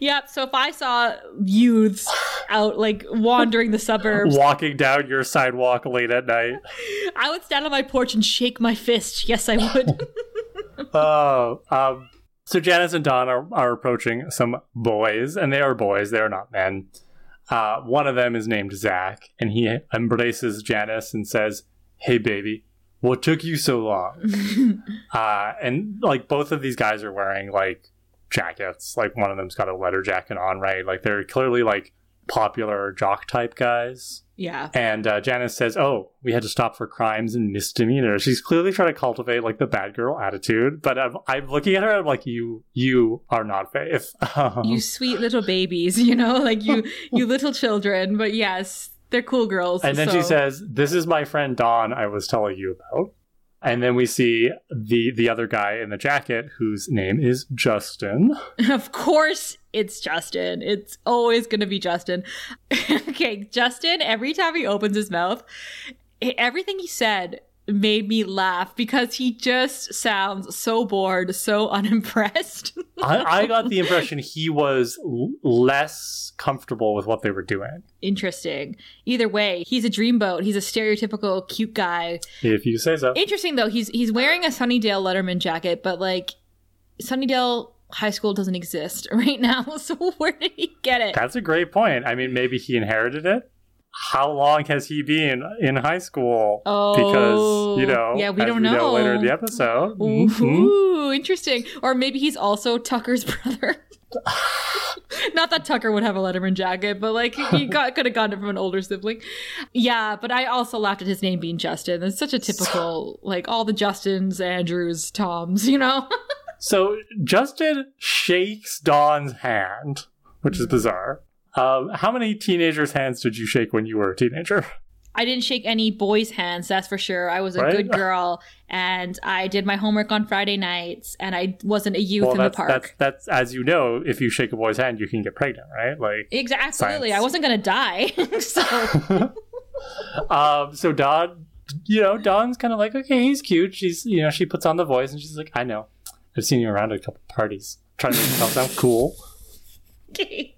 Yep. So if I saw youths out like wandering the suburbs, walking down your sidewalk late at night. I would stand on my porch and shake my fist. Yes, I would. Oh, um, so Janice and Dawn are, are approaching some boys, and they are boys, they are not men. Uh, one of them is named Zach, and he embraces Janice and says, Hey, baby, what took you so long? (laughs) uh, and like both of these guys are wearing like jackets. Like one of them's got a leather jacket on, right? Like they're clearly like popular jock type guys. yeah. And uh, Janice says, "Oh, we had to stop for crimes and misdemeanors." She's clearly trying to cultivate like the bad girl attitude. But I'm, I'm looking at her. I'm like, "You, you are not Faith." (laughs) Um, You sweet little babies, you know, (laughs) like you, you little children. But yes, they're cool girls. and then she says, "This is my friend Dawn. I was telling you about." And then we see the the other guy in the jacket, whose name is Justin. (laughs) Of course, it's Justin. It's always going to be Justin. (laughs) okay, Justin, every time he opens his mouth, everything he said made me laugh because he just sounds so bored, so (laughs) unimpressed. I, I got the impression he was l- less comfortable with what they were doing. Interesting. Either way, he's a dreamboat. He's a stereotypical cute guy. If you say so. Interesting though, he's he's wearing a Sunnydale Letterman jacket, but like Sunnydale High School doesn't exist (laughs) right now. (laughs) So where did he get it? That's a great point. I mean, maybe he inherited it. How long has he been in high school? Oh, because you oh, know, yeah, we don't we know. later in the episode. Ooh, mm-hmm. interesting. Or maybe he's also Tucker's (laughs) brother. (laughs) Not that Tucker would have a Letterman jacket, but like he got could have gotten it from an older sibling. Yeah, but I also laughed at his name being Justin. It's such a typical like all the Justins, Andrews, Toms, you know. (laughs) So Justin shakes Dawn's hand, which is bizarre. Um, how many teenagers' hands did you shake when you were a teenager? I didn't shake any boys' hands, that's for sure. I was a Right? good girl and I did my homework on Friday nights and I wasn't a youth well, in the park. that's that's as you know, if you shake a boy's hand, you can get pregnant, right? Like, Exactly. I wasn't going to die. (laughs) so (laughs) um, so Dawn, you know, Dawn's kind of like, okay, he's cute. She's, you know, she puts on the voice, and she's like, I know, I've seen you around at a couple parties, trying to make yourself sound cool. (laughs) Okay.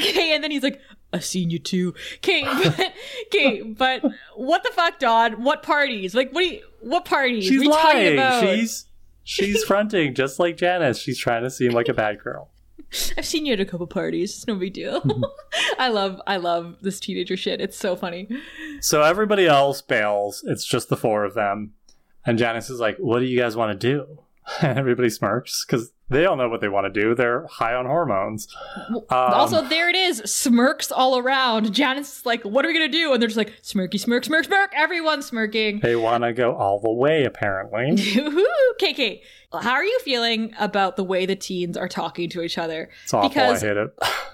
Okay, and then he's like, I've seen you too. Okay, but okay, but what the fuck, Dawn? What parties? Like what do you, what parties? She's are you lying. about? She's she's fronting just like Janice. She's trying to seem like a bad girl. I've seen you at a couple parties. It's no big deal. (laughs) I love I love this teenager shit. It's so funny. So everybody else bails. It's just the four of them. And Janice is like, What do you guys want to do? (laughs) And everybody smirks because they don't know what they want to do. They're high on hormones. Um, also, there it is. Smirks all around. Janice is like, What are we going to do? And they're just like, Smirky, smirk, smirk, smirk. Everyone's smirking. They want to go all the way, apparently. (laughs) KK, how are you feeling about the way the teens are talking to each other? It's awful. Because I hate it. (laughs)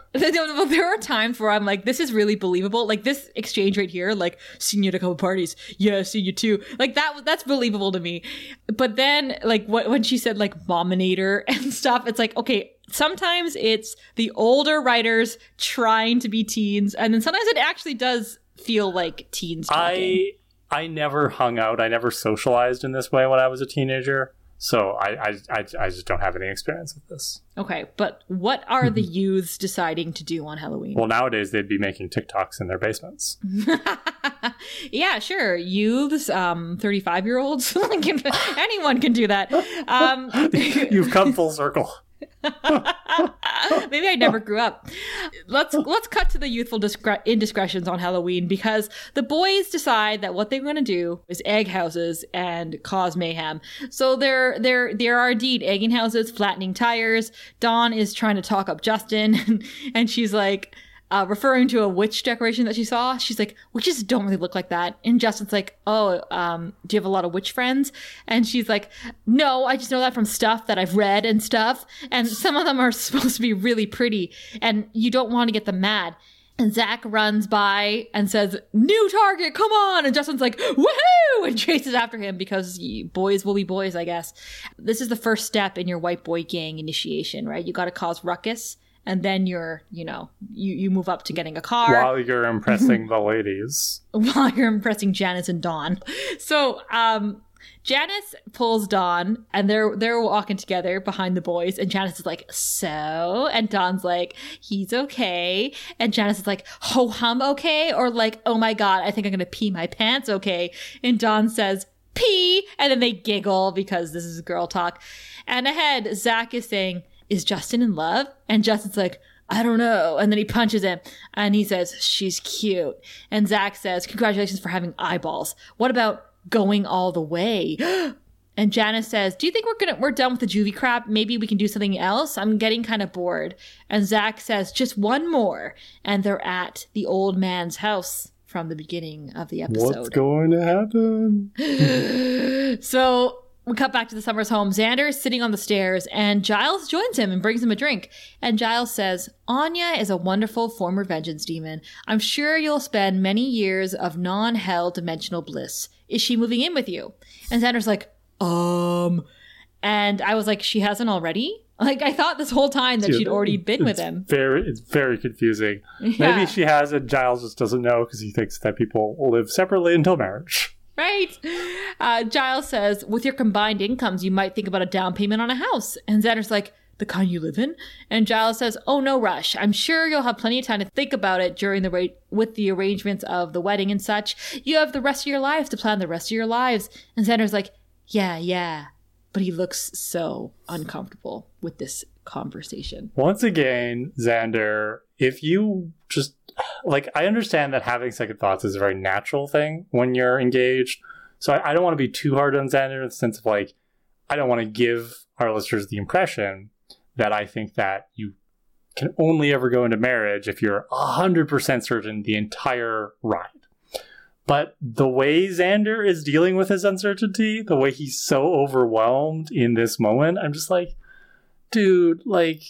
there are times where I'm like, this is really believable. Like this exchange right here, like seen you at a couple parties. Yeah, seen you too. Like that, that's believable to me. But then, like what, when she said like mominator (laughs) and stuff, it's like, okay, sometimes it's the older writers trying to be teens, and then sometimes it actually does feel like teens. Talking. I I never hung out. I never socialized in this way when I was a teenager. So I, I, I, I, just don't have any experience with this. Okay, but what are the youths deciding to do on Halloween? Well, nowadays they'd be making TikToks in their basements. (laughs) yeah, sure. Youths, um, thirty-five-year-olds, (laughs) (laughs) anyone can do that. Um, You've come full circle. (laughs) Maybe I never grew up. Let's let's cut to the youthful discre- indiscretions on Halloween because the boys decide that what they're going to do is egg houses and cause mayhem. So there there there are indeed egging houses, flattening tires. Dawn is trying to talk up Justin, (laughs) and she's like uh, referring to a witch decoration that she saw. She's like, witches don't really look like that. And Justin's like, oh, um, do you have a lot of witch friends? And she's like, no, I just know that from stuff that I've read and stuff. And some of them are (laughs) supposed to be really pretty, and you don't want to get them mad. And Zach runs by and says, New target, come on! And Justin's like, woohoo! And (laughs) chases after him because boys will be boys, I guess. This is the first step in your white boy gang initiation, right? You gotta cause ruckus and then you're you know you you move up to getting a car while you're (laughs) impressing the ladies while you're impressing Janice and Dawn. So um Janice pulls Dawn and they're they're walking together behind the boys and Janice is like, "So?" and Dawn's like, "He's okay." And Janice is like, "Ho hum okay?" or like, "Oh my god, I think I'm going to pee my pants okay." And Dawn says, "Pee." And then they giggle because this is girl talk. And ahead, Zach is saying, is Justin in love? And Justin's like, I don't know. And then he punches him and he says, She's cute. And Zach says, Congratulations for having eyeballs. What about going all the way? (gasps) and Janice says, Do you think we're gonna we're done with the juvie crap? Maybe we can do something else? I'm getting kind of bored. And Zach says, just one more. And they're at the old man's house from the beginning of the episode. What's going to happen? (gasps) so we cut back to the Summers home. Xander is sitting on the stairs, and Giles joins him and brings him a drink. And Giles says, Anya is a wonderful former vengeance demon. I'm sure you'll spend many years of non hell dimensional bliss. Is she moving in with you? And Xander's like, um. And I was like, she hasn't already? (laughs) Like I thought this whole time that she'd already been with him. Very, it's very confusing. Yeah. Maybe she has, and Giles just doesn't know because he thinks that people live separately until marriage. Right. Uh, Giles says, with your combined incomes, you might think about a down payment on a house. And Xander's like, the kind you live in? And Giles says, oh, no rush. I'm sure you'll have plenty of time to think about it during the with the arrangements of the wedding and such. You have the rest of your lives to plan the rest of your lives. And Xander's like, yeah, yeah. But he looks so uncomfortable with this conversation. Once again, Xander, if you just like I understand that having second thoughts is a very natural thing when you're engaged. So I, I don't want to be too hard on Xander in the sense of like I don't want to give our listeners the impression that I think that you can only ever go into marriage if you're 100% certain the entire ride. But the way Xander is dealing with his uncertainty, the way he's so overwhelmed in this moment, I'm just like, dude, like,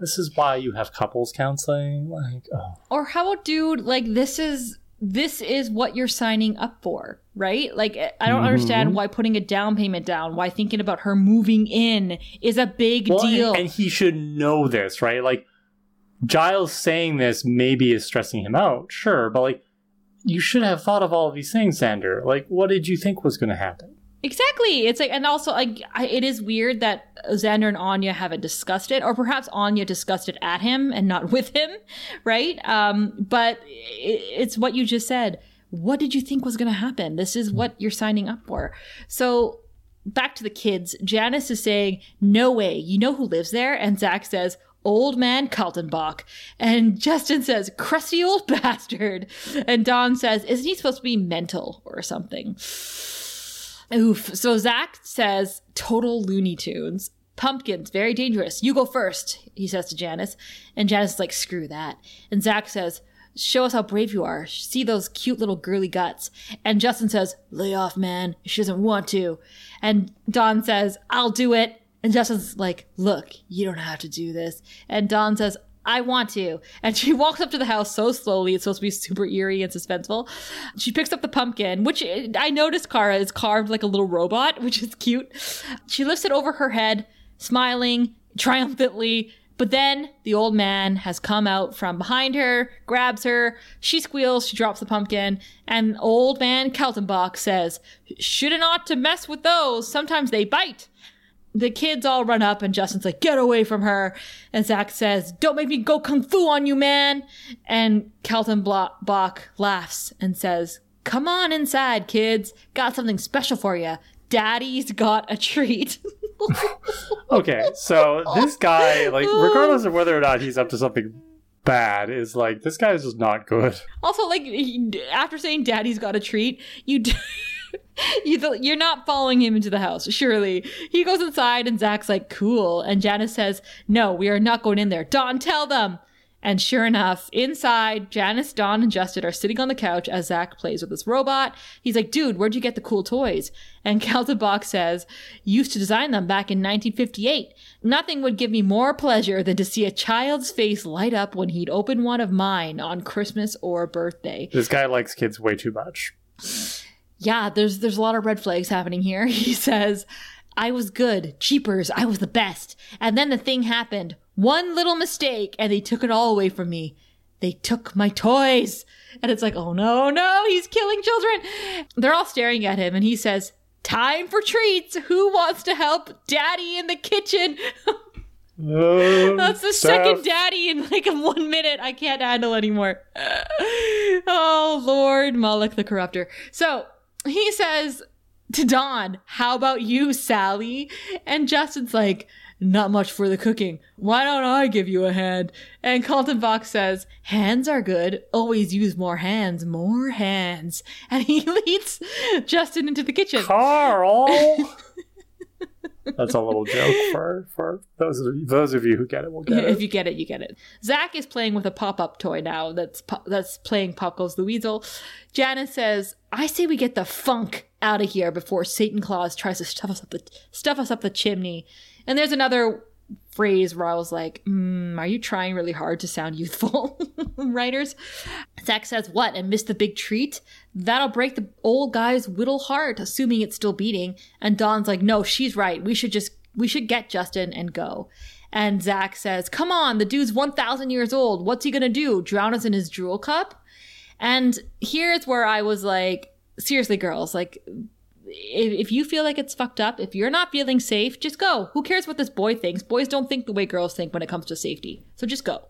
this is why you have couples counseling. Like, oh. Or how about, dude, like, this is this is what you're signing up for, right? Like, I don't mm-hmm. understand why putting a down payment down, why thinking about her moving in is a big well, deal. And, and he should know this, right? Like, Giles saying this maybe is stressing him out, sure, but like, you should have thought of all of these things, Xander. Like, what did you think was going to happen? Exactly. It's like, and also, like, I, it is weird that Xander and Anya haven't discussed it, or perhaps Anya discussed it at him and not (laughs) with him, right? Um, but it, it's what you just said. What did you think was going to happen? This is what you're signing up for. So back to the kids. Janice is saying, "No way. You know who lives there?" And Zach says, old man Kaltenbach. And (laughs) Justin says, crusty old (laughs) bastard. And Dawn says, isn't he supposed to be mental or something? Oof. So Zach says, total Looney Tunes. Pumpkins, very dangerous. You go first, he says to Janice. And Janice is like, screw that. And Zach says, show us how brave you are. See those cute little girly guts. And Justin says, lay off, man. She doesn't want to. And Dawn says, I'll do it. And Justin's like, look, you don't have to do this. And Dawn says, I want to. And she (laughs) walks up to the house so slowly. It's supposed to be super eerie and suspenseful. She picks up the pumpkin, which I noticed Kara is carved like a little robot, (laughs) which is cute. She lifts it over her head, smiling triumphantly. But then the old man has come out from behind her, grabs her, she squeals, she drops the pumpkin, and old man Kaltenbach says, Shouldn't ought to mess with those. Sometimes they bite the kids all run up and Justin's like, get away from her. And Zach says, don't make me go kung fu on you, man. And Kaltenbach laughs and says, come on inside, kids. Got something special for you. Daddy's got a treat. (laughs) okay, so this guy, like, regardless of whether or not he's up to something bad, is like, this guy is just not good. Also, like, after saying daddy's got a treat, you. Do- (laughs) (laughs) you you're not following him into the house, surely. He goes inside and Zach's like, cool. And Janice says, no, we are not going in there. Dawn, tell them. And sure enough, inside, Janice, Dawn, and Justin are sitting on the couch as Zach plays with this robot. He's like, dude, where'd you get the cool toys? And (laughs) Kaltenbach says, used to design them back in 1958. Nothing would give me more pleasure than to see a child's face light up when he'd open one of mine on Christmas or birthday. This guy likes kids way too much (laughs) yeah, there's there's a lot of red flags happening here. (laughs) He says, I was good. Cheapers, I was the best. And then the thing happened. One little mistake, and they took it all away from me. They took my toys. And it's like, oh no, no, he's killing children. They're all staring at him, and he says, Time for treats. Who wants to help daddy in the kitchen? Um, (laughs) That's the Steph. second daddy in like one minute. I can't handle anymore. (laughs) oh Lord, Moloch the corrupter. So he says to Dawn, How about you, Sally? And Justin's like, Not much for the cooking. Why don't I give you a hand? And Kaltenbach says, Hands are good. Always use more hands, more hands. (laughs) And he leads Justin into the kitchen. Carl! (laughs) That's a little joke for for those of you, those of you who get it will get (laughs) it. If you get it, you get it. Zach is playing with a pop up toy now. That's that's playing Pop Goes the Weasel. Janice says, "I say we get the funk out of here before Satan Claus tries to stuff us up the stuff us up the chimney." And there's another phrase where I was like, mm, "Are you trying really hard to sound youthful, (laughs) writers?" Zach says, "What?" and missed the big treat. That'll break the old guy's whittle heart, assuming it's still beating. And Dawn's like, "No, she's right. We should just we should get Justin and go." And Zach says, "Come on, the dude's one thousand years old. What's he gonna do? Drown us in his drool cup?" And here's where I was like, seriously, girls, like if, if you feel like it's fucked up, if you're not feeling safe, just go. Who cares what this boy thinks? Boys don't think the way girls think when it comes to safety. So just go.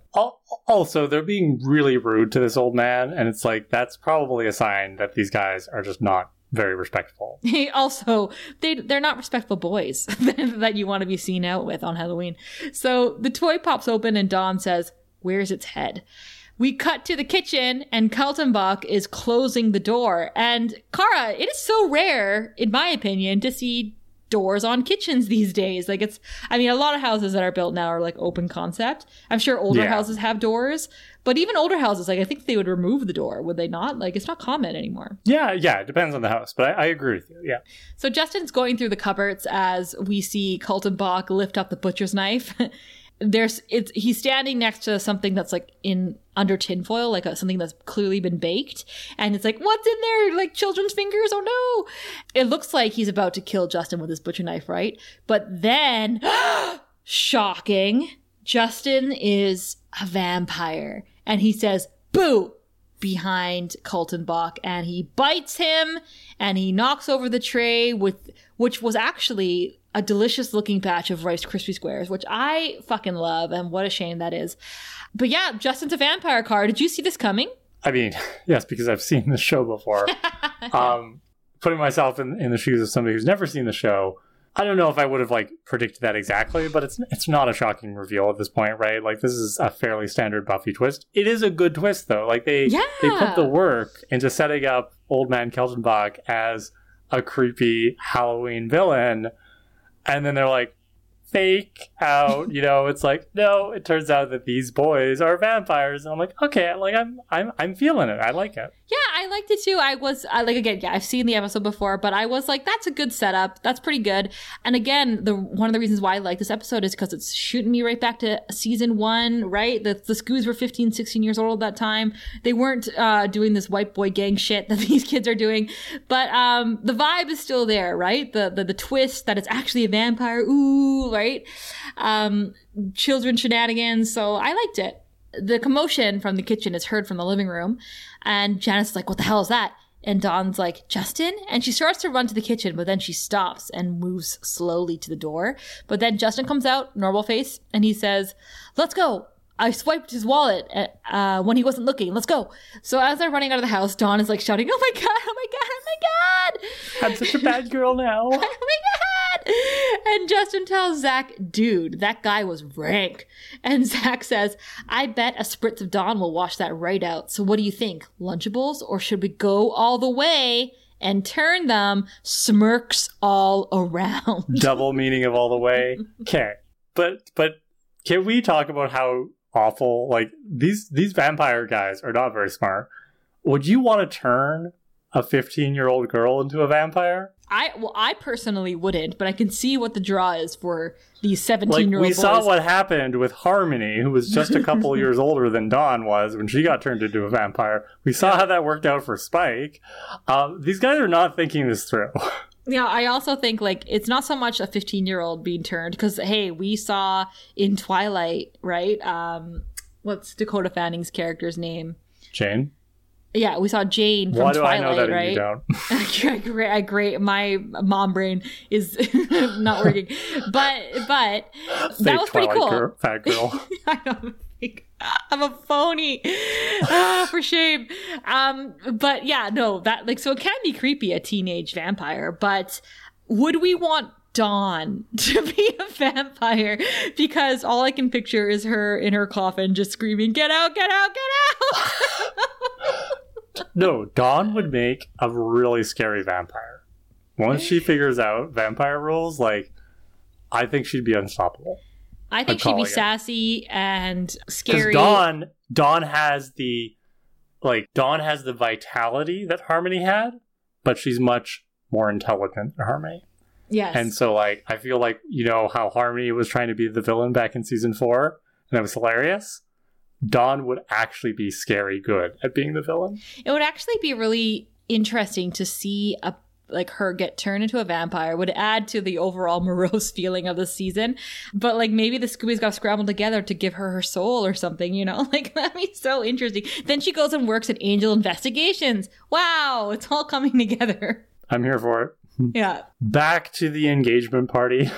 Also, they're being really rude to this old man, and it's like that's probably a sign that these guys are just not very respectful. (laughs) also, they they're not respectful boys (laughs) that you want to be seen out with on Halloween. So the toy pops open and Dawn says, "Where's its head?" We cut to the kitchen and Kaltenbach is closing the door. And Kara, it is so rare, in my opinion, to see doors on kitchens these days. Like it's, I mean, a lot of houses that are built now are like open concept. I'm sure older yeah. houses have doors, but even older houses, like I think they would remove the door, would they not? Like it's not common anymore. Yeah, yeah, it depends on the house, but I, I agree with you. Yeah. So Justin's going through the cupboards as we see Kaltenbach lift up the butcher's knife. (laughs) there's it's he's standing next to something that's like in under tinfoil, like a, something that's clearly been baked, and it's like what's in there? Like children's fingers? Oh no! It looks like he's about to kill Justin with his butcher knife, right? But then, (gasps) shocking, Justin is a vampire, and he says, "Boo!" behind Kaltenbach and he bites him and he knocks over the tray with which was actually a delicious looking batch of Rice Krispie Squares, which I fucking love, and what a shame that is. But yeah, Justin's a vampire Kara. Did you see this coming? I mean, (laughs) yes, because I've seen the show before. (laughs) um, putting myself in, in the shoes of somebody who's never seen the show, I don't know if I would have like predicted that exactly, but it's it's not a shocking reveal at this point, right? Like this is a fairly standard Buffy twist. It is a good twist though. Like they Yeah. they put the work into setting up Old Man Kaltenbach as a creepy Halloween villain, and then they're like fake out. You know, it's like no. It turns out that these boys are vampires, and I'm like, okay, like I'm I'm I'm feeling it. I like it. Yeah, I liked it too. I was I, like again, yeah, I've seen the episode before, but I was like, that's a good setup. That's pretty good. And again, the one of the reasons why I like this episode is because it's shooting me right back to season one. Right, the the Scoos were 15, 16 years old at that time. They weren't uh, doing this white boy gang shit (laughs) that these kids are doing, but um, the vibe is still there. Right, the the the twist that it's actually a vampire. Ooh, right. Um, children shenanigans. So I liked it the commotion from the kitchen is heard from the living room, and Janice is like, "What the hell is that?" And Dawn's like, "Justin," and she starts to run to the kitchen, but then she stops and moves slowly to the door. But then Justin comes out, normal face, and he says, "Let's go." I swiped his wallet uh, when he wasn't looking. Let's go. So as they're running out of the house, Dawn is like shouting, "Oh my god! Oh my god! Oh my god!" I'm such a bad girl now. (laughs) oh my god! (laughs) And Justin tells Zach, dude, that guy was rank. And (laughs) Zach says, I bet a spritz of Dawn will wash that right out. So what do you think? Lunchables? Or should we go all the way and turn them? Smirks all around. (laughs) double meaning of all the way. Okay, but but can we talk about how awful like these these vampire guys are not very smart? Would you want to turn a 15 year old girl into a vampire? I well, I personally wouldn't, but I can see what the draw is for these seventeen year old girls. we boys. saw what happened with Harmony, who was just a couple (laughs) years older than Dawn was when she got turned into a vampire. We saw how that worked out for Spike. Um, these guys are not thinking this through. (laughs) Yeah, I also think like it's not so much a 15 year old being turned because hey, we saw in Twilight, right? Um, what's Dakota Fanning's character's name? Jane, Yeah, we saw Jane from why do I Twilight, know that right? you don't? great, I great. My mom brain is (laughs) not working, but but that Fake was pretty cool. girl- fat girl. (laughs) I don't think I'm a phony. Ah, for shame. Um, but yeah, no, that like so it can be creepy a teenage vampire, but would we want Dawn (laughs) to be a vampire? Because all I can picture is her in her coffin just screaming, "Get out! Get out! Get out!" No, Dawn would make a really scary vampire. Once she figures out vampire rules, like I think she'd be unstoppable. I think she'd be it. sassy and scary. Dawn, Dawn has the like Dawn has the vitality that Harmony had, but she's much more intelligent than Harmony. yes, And so, like, I feel like you know how Harmony was trying to be the villain back in season four, and it was hilarious. Dawn would actually be scary good at being the villain. It would actually be really interesting to see a like her get turned into a vampire would add to the overall (laughs) morose feeling of the season. But like maybe the Scoobies got scrambled together to give her her soul or something, you know? (laughs) Like that'd be so interesting. Then she goes and works at Angel Investigations. Wow, it's all coming (laughs) together. I'm here for it. Yeah. back to the engagement party.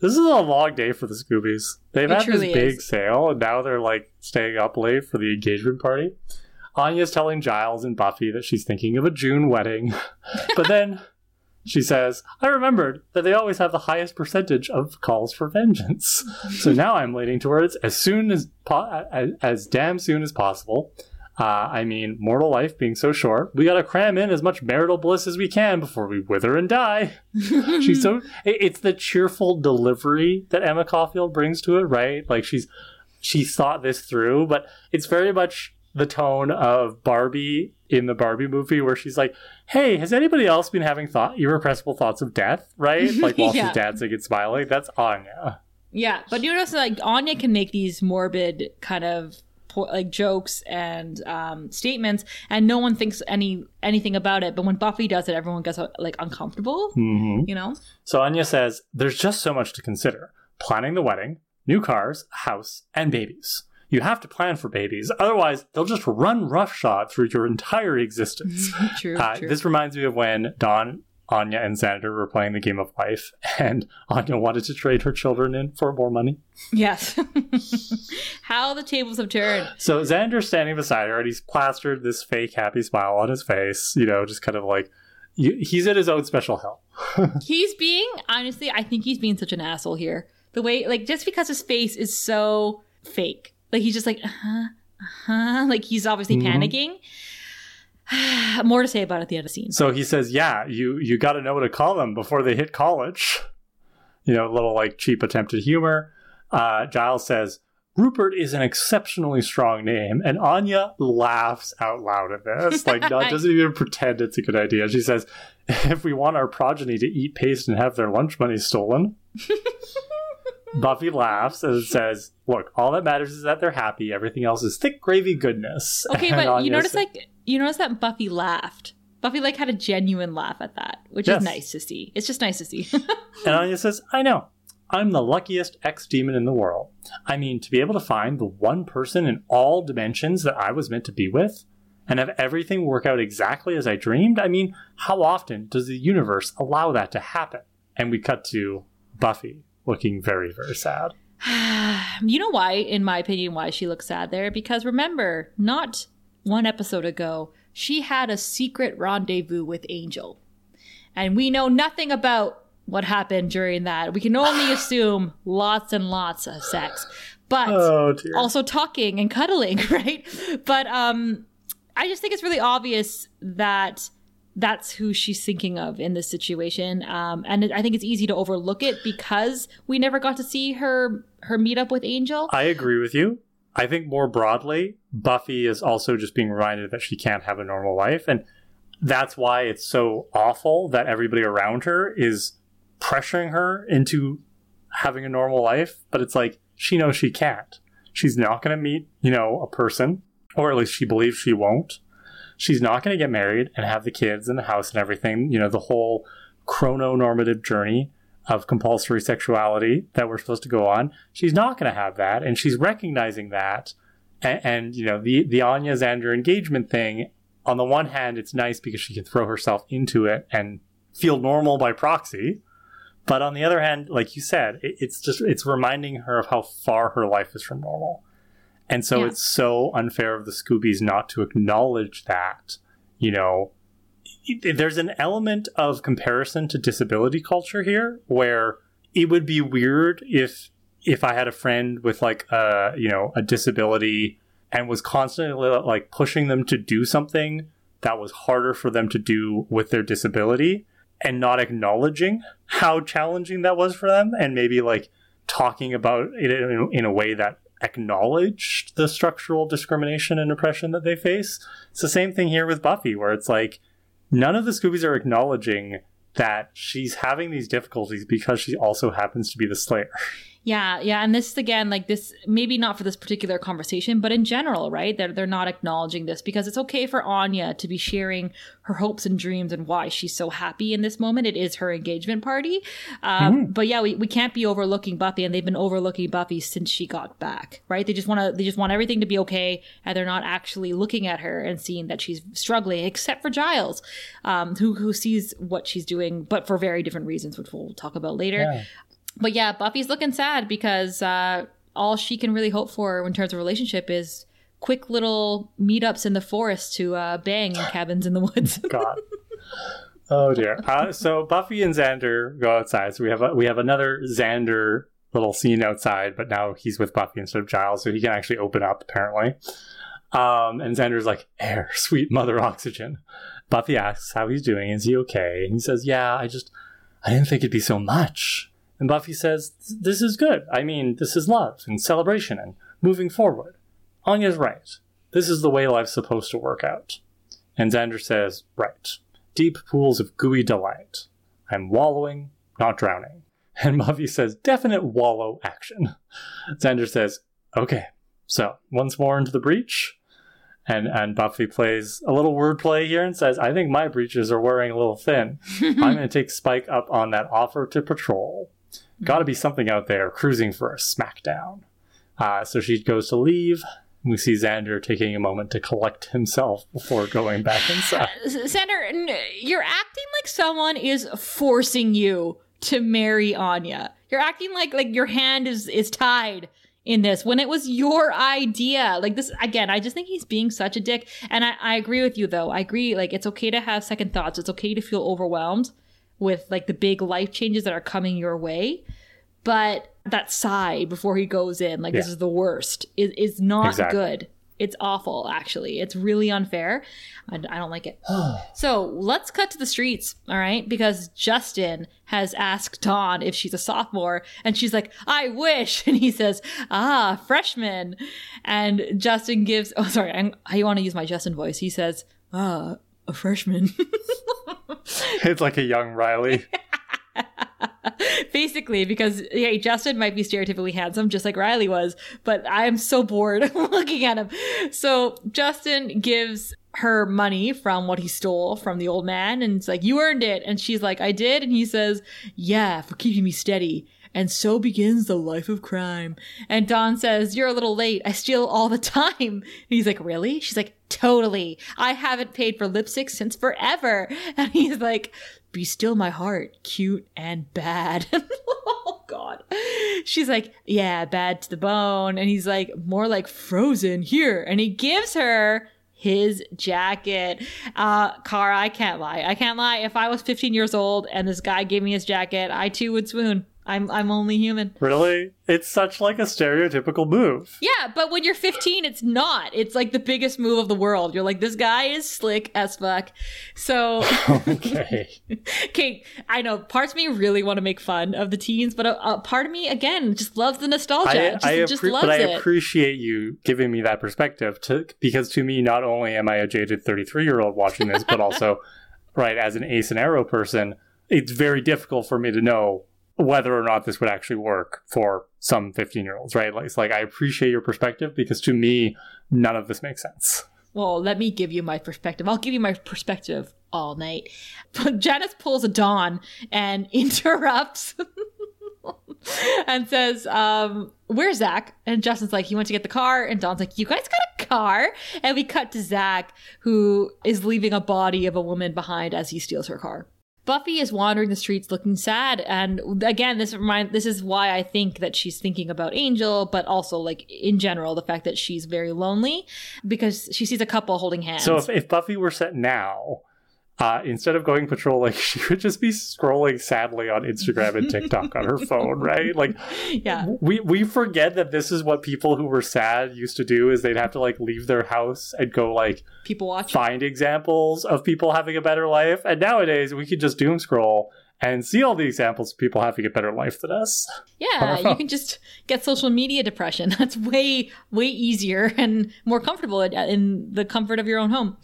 This is a long day for the Scoobies. They've It had this big is. sale, and now they're like staying up late for the engagement party. Anya's telling Giles and Buffy that she's thinking of a June wedding, (laughs) but then she says, "I remembered that they always have the highest percentage of calls for vengeance, so now I'm leaning towards as soon as po- as, as damn soon as possible." Uh, I mean, mortal life being so short, we gotta cram in as much marital bliss as we can before we wither and die. (laughs) she's so it's the cheerful delivery that Emma Caulfield brings to it, right? Like she's she's thought this through, but it's very much the tone of Barbie in the Barbie movie where she's like, "Hey, has anybody else been having thought irrepressible thoughts of death?" Right? (laughs) Like while Yeah. she's dancing and smiling. That's Anya. Yeah, but you notice like Anya can make these morbid kind of po- like jokes and um, statements, and no one thinks any anything about it. But when Buffy does it, everyone gets uh, like uncomfortable. Mm-hmm. You know? So Anya says, There's just so much to consider planning the wedding, new cars, house, and babies. You have to plan for babies, otherwise, they'll just run roughshod through your entire existence. (laughs) true, Uh, true. this reminds me of when Dawn, Anya, and Xander were playing the game of life, and Anya wanted to trade her children in for more money. yes. (laughs) How the tables have turned. So Xander's standing beside her, and he's plastered this fake happy smile on his face, you know, just kind of like he's in his own special hell. (laughs) he's being honestly, I think he's being such an asshole here. The way, like, just because his face is so fake, like he's just like, uh huh, uh huh, like he's obviously Mhm. panicking. (sighs) More to say about it at the end of the scene. So he says, "Yeah, you you got to know what to call them before they hit college." You know, a little like cheap attempted humor. Uh, Giles says, "Rupert is an exceptionally strong name," and Anya laughs out loud at this. (laughs) Like, not doesn't even pretend it's a good idea. She says, "If we want our progeny to eat paste and have their lunch money stolen." (laughs) Buffy laughs and says, "Look, all that matters is that they're happy. Everything else is thick gravy goodness." Okay, (laughs) And but you notice like you notice that Buffy laughed. Buffy like had a genuine laugh at that, which Yes. is nice to see. It's just nice to see. (laughs) And Anya says, I know. I'm the luckiest ex demon in the world. I mean, to be able to find the one person in all dimensions that I was meant to be with and have everything work out exactly as I dreamed. I mean, how often does the universe allow that to happen? And we cut to Buffy looking very, very sad. (sighs) you know why, in my opinion, why she looks sad there? Because remember, not one episode ago, she had a secret rendezvous with Angel. And we know nothing about what happened during that. We can only (sighs) assume lots and lots of sex. But Oh, also talking and cuddling, (laughs) right? But um I just think it's really obvious that that's who she's thinking of in this situation. Um, and I think it's easy to overlook it because we never got to see her her meet up with Angel. I agree with you. I think more broadly, Buffy is also just being reminded that she can't have a normal life. And that's why it's so awful that everybody around her is pressuring her into having a normal life. But it's like, she knows she can't. She's not going to meet, you know, a person, or at least she believes she won't. She's not going to get married and have the kids and the house and everything, you know, the whole chrononormative journey of compulsory sexuality that we're supposed to go on. She's not going to have that, and she's recognizing that. And, and you know, the the Anya Xander engagement thing. On the one hand, it's nice because she can throw herself into it and feel normal by proxy. But on the other hand, like you said, it, it's just it's reminding her of how far her life is from normal. And so Yeah. it's so unfair of the Scoobies not to acknowledge that, you know, there's an element of comparison to disability culture here where it would be weird if if I had a friend with like a you know a disability and was constantly like pushing them to do something that was harder for them to do with their disability and not acknowledging how challenging that was for them and maybe like talking about it in, in a way that acknowledged the structural discrimination and oppression that they face. It's the same thing here with Buffy where it's like none of the Scoobies are acknowledging that she's having these difficulties because she also happens to be the Slayer. (laughs) Yeah, yeah, and this is again like this maybe not for this particular conversation, but in general, right? They're they're not acknowledging this because it's okay for Anya to be sharing her hopes and dreams and why she's so happy in this moment. It is her engagement party, um, but yeah, we, we can't be overlooking Buffy, and they've been overlooking Buffy since she got back, right? They just want to they just want everything to be okay, and they're not actually looking at her and seeing that she's struggling, except for Giles, um, who who sees what she's doing, but for very different reasons, which we'll talk about later. But yeah, Buffy's looking sad because uh, all she can really hope for in terms of relationship is quick little meetups in the forest to uh, bang in cabins in the woods. (laughs) God. (laughs) Oh dear. Uh, so Buffy and Xander go outside. So we have a, we have another Xander little scene outside, but now he's with Buffy instead of Giles, so he can actually open up apparently. Um, and Xander's like, "Air, (laughs) sweet mother oxygen." Buffy asks how he's doing. Is he okay? And he says, "Yeah, I just I didn't think it'd be so much." And Buffy says, "This is good. I mean, this is love and celebration and moving forward." Anya's right. This is the way life's supposed to work out. And Xander says, Right. Deep pools of gooey delight. I'm wallowing, not drowning. (laughs) And Buffy says, Definite wallow action. (laughs) Xander says, Okay. So, once more into the breach. And, and Buffy plays a little wordplay here and says, I think my breeches are wearing a little thin. (laughs) I'm going to take Spike up on that offer to patrol. Gotta be something out there cruising for a smackdown. Uh, so she goes to leave. We see Xander taking a moment to collect himself before going back inside. (laughs) Xander, you're acting like someone is forcing you to marry Anya. You're acting like like your hand is is tied in this when it was your idea. Like this again, I just think he's being such a dick. And I, I agree with you though. I agree, like it's okay to have second thoughts. It's okay to feel overwhelmed with like the big life changes that are coming your way. But that sigh before he goes in, like this is the worst, is, is not Exactly. good. It's awful, actually. It's really unfair. I, I don't like it. (sighs) So let's cut to the streets, all right? Because Justin has asked Dawn if she's a sophomore, and she's like, I wish. (laughs) And he says, Ah, freshman. And Justin gives, oh, sorry, I'm, I want to use my Justin voice. He says, Ah, a freshman. (laughs) It's like a young Riley. (laughs) Basically, because hey, Justin might be stereotypically handsome, just like Riley was, but I am so bored (laughs) looking at him. So Justin gives her money from what he stole from the old man, and it's like, You earned it. And she's like, I did. And he says, Yeah, for keeping me steady. And so begins the life of crime. And Dawn says, You're a little late. I steal all the (laughs) time. And he's like, Really? She's like, Totally. I haven't paid for lipstick since forever. (laughs) And he's like, Be still my heart, cute and bad. (laughs) oh, God. She's like, Yeah, bad to the bone. And he's like, More like frozen here. And he gives her his jacket. Uh, Kara, I can't lie. I can't lie. If I was 15 years old and this guy gave me his jacket, I too would swoon. I'm I'm only human. Really? It's such like a stereotypical move. Yeah, but when you're 15, it's not. It's like the biggest move of the world. You're like, this guy is slick as fuck. So, (laughs) (laughs) Okay. okay, I know parts of me really want to make fun of the teens, but a, a part of me, again, just loves the nostalgia. I, just, I just loves but I it. appreciate you giving me that perspective to because to me not only am I a jaded 33 year old watching this but also (laughs) right as an ace and aro person it's very difficult for me to know whether or not this would actually work for some 15 year olds right like it's like I appreciate your perspective because to me none of this makes sense Well, let me give you my perspective. I'll give you my perspective all night. But (laughs) Janice pulls a Dawn and (laughs) interrupts (laughs) and says, um, Where's Zach? And Justin's like, He went to get the car. And Dawn's like, You guys got a car? And we cut to Zach, who is leaving a body of a woman behind as he steals her car. Buffy is wandering the streets looking sad, and again, this remind this is why I think that she's thinking about Angel, but also like in general, the fact that she's very lonely because she sees a couple holding hands. so if, if Buffy were set now uh, instead of going patrolling, (laughs) she would just be scrolling sadly on Instagram and TikTok on her phone, right? Like, (laughs) yeah, we we forget that this is what people who were sad used to do is they'd have to like leave their house and go like people watch. find examples of people having a better life and nowadays we could just doom scroll and see all the examples of people having a better life than us Yeah, you can just get social media depression. (laughs) That's way way easier (laughs) and more comfortable in, the comfort of your own home.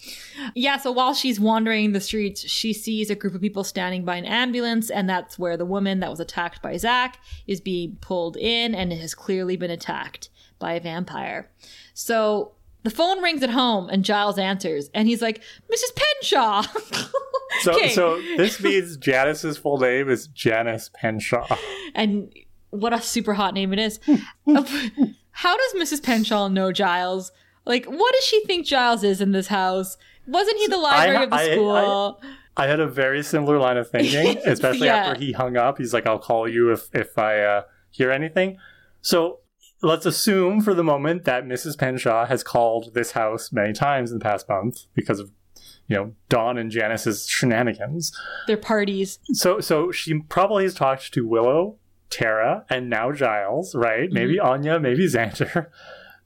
Yeah, so while she's wandering the streets, she sees a group of people standing by an ambulance, and that's where the woman that was attacked by Zach is being pulled in and has clearly been attacked by a vampire. So the phone rings at home, and Giles answers, and he's like, "Mrs. Penshaw." (laughs) so so this (laughs) means janice's full name is janice penshaw and what a super hot name it is. (laughs) How does Mrs. Penshaw know Giles? Like, what does she think Giles is in this house? Wasn't he the library of the I- I- school? I had a very similar line of thinking, (laughs) especially Yeah. after he hung up. He's like, "I'll call you if if I uh, hear anything." So let's assume for the moment that Mrs. Penshaw has called this house many times in the past month because of you know Dawn and Janice's shenanigans. Their parties. So so she probably has talked to Willow, Tara, and now Giles, right? Maybe Anya, maybe Xander.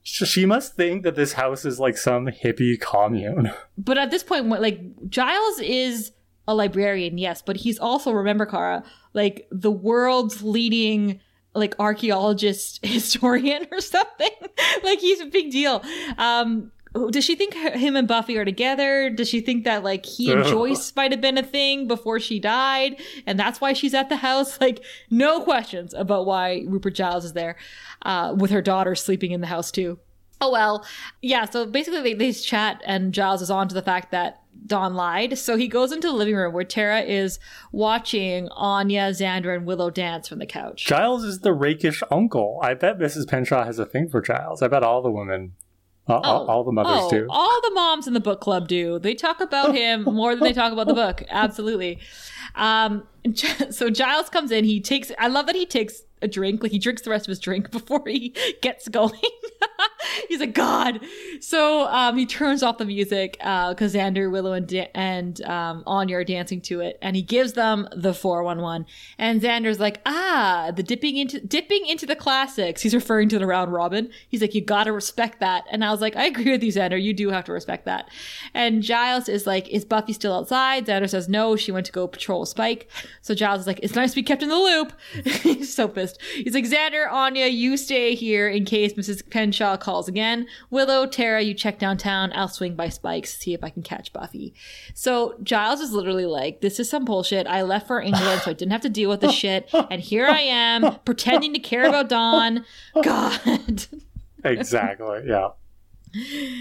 She must think that this house is like some hippie commune. But at this point, like, Giles is a librarian, yes, but he's also, remember, Kara, like the world's leading like archaeologist (laughs) historian or something (laughs) like he's a big deal um does she think him and Buffy are together? Does she think that like he and (laughs) Joyce might have been a thing before she died, and that's why she's at the house? (laughs) Like, no questions about why Rupert Giles is there, uh, with her daughter sleeping in the house too. Oh well, yeah. So basically, they, they chat, and Giles is on to the fact that Dawn lied. So he goes into the living room where Tara is watching Anya, Xander, and Willow dance from the couch. Giles is the rakish uncle. I bet Mrs. Penshaw has a thing for Giles. I bet all the women All, all, all the mothers oh, do. All the moms in the book club do. They talk about (laughs) him more than they talk about the book. Absolutely. Um, (laughs) so Giles comes in. He takes. I love that he takes a drink. Like he drinks the rest of his drink (laughs) before he gets going. (laughs) He's like, God. So um, he turns off the music because uh, Xander, Willow, and da- and um, Anya are dancing to it, and he gives them the four one one. And Xander's like, Ah, the dipping into dipping into the classics. He's referring to the round robin. He's like, You gotta respect that. And I was like, I agree with you, Xander. You do have to respect that. And Giles is like, Is Buffy still outside? Xander says no. She went to go patrol Spike. So Giles is like, It's nice to be kept in the loop. (laughs) He's so pissed. He's like, Xander, Anya, you stay here in case Mrs. Penshaw calls again. Willow, Tara, you check downtown. I'll swing by Spikes, see if I can catch Buffy. So Giles is literally like, this is some bullshit. I left for England so I didn't have to deal with this shit. And here I am pretending to care about Dawn. God. (laughs) exactly. Yeah.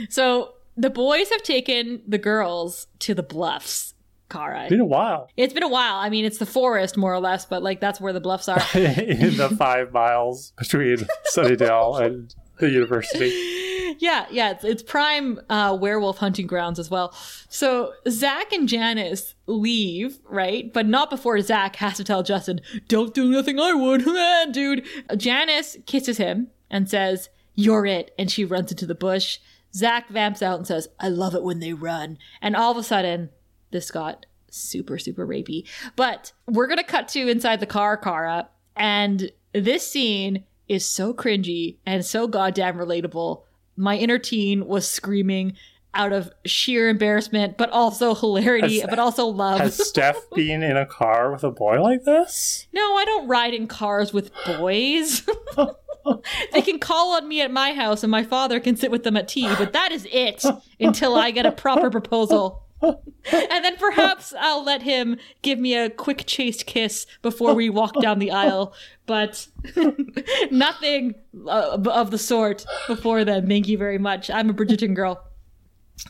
So the boys have taken the girls to the bluffs Kara. It's been a while. It's been a while. I mean, it's the forest more or less, but like that's where the bluffs are. (laughs) In the five miles between Sunnydale and the university. (laughs) Yeah, yeah, it's, it's prime uh, werewolf hunting grounds as well. So Zach and Janice leave, right? But not before Zach has to tell Justin, "Don't do nothing I would, (laughs) dude." Janice kisses him and says, "You're it," and she runs into the bush. Zach vamps out and says, "I love it when they run," and all of a sudden this got super, super rapey. But we're going to cut to inside the car, Kara. And this scene is so cringy and so goddamn relatable. My inner teen was screaming out of sheer embarrassment, but also hilarity, has, but also love. Has (laughs) Steph been in a car with a boy like this? No, I don't ride in cars with boys. (laughs) they can call on me at my house and my father can sit with them at tea, but that is it (laughs) until I get a proper proposal and then perhaps I'll let him give me a quick chaste kiss before we walk down the aisle. But (laughs) nothing uh, of the sort before then. Thank you very much. I'm a Bridgerton girl.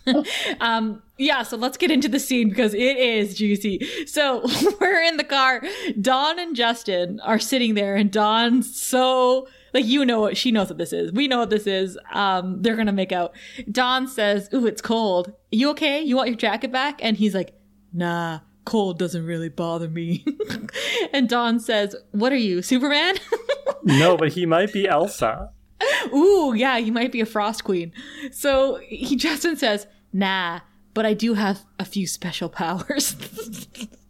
(laughs) um yeah so let's get into the scene because it is juicy so (laughs) we're in the car dawn and justin are sitting there and dawn's so like you know what she knows what this is. We know what this is. Um, they're gonna make out. Dawn says, "Ooh, it's cold. You okay? You want your jacket back?" And he's like, "Nah." Cold doesn't really bother me. (laughs) and Dawn says, What are you, Superman? (laughs) no, but he might be Elsa. Ooh, yeah, he might be a frost queen. So he Justin says, Nah, but I do have a few special powers (laughs)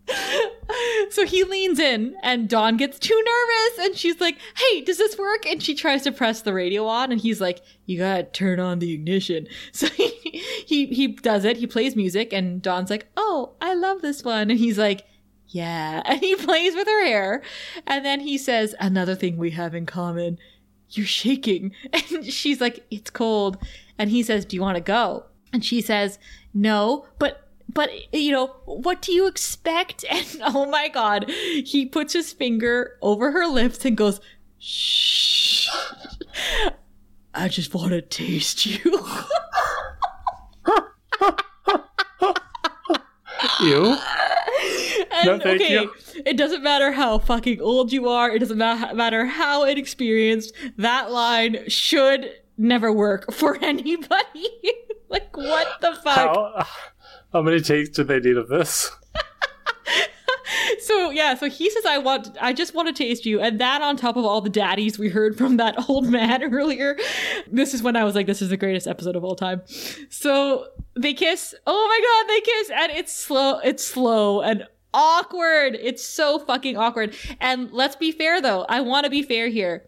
so he leans in and Dawn gets too nervous and she's like, Hey, does this work? And she tries to press the radio on and he's like, You gotta turn on the ignition. (laughs) So he, he, he does it. He plays music and Dawn's like, Oh, I love this one. And he's like, Yeah. (laughs) And he plays with her hair. And then he says, Another thing we have in common. You're shaking. (laughs) And she's like, It's cold. And he says, Do you want to go? And she says, No, but but you know what do you expect? (laughs) And oh my god he puts his finger over her lips and goes shh. I just want to taste you. (laughs) You? And, no, thank okay, you. it doesn't matter how fucking old you are. It doesn't matter how inexperienced. That line should never work (laughs) for anybody. Like what the fuck? How, how many takes did they need of this? (laughs) so yeah, so he says, "I want, I just want to taste you," and that on top of all the daddies we heard from that (laughs) old man earlier. This is when I was like, "This is the greatest episode of all time." So they kiss. Oh my god, they kiss, and it's slow. It's slow and awkward. It's so fucking awkward. And let's be fair, though. I want to be fair here.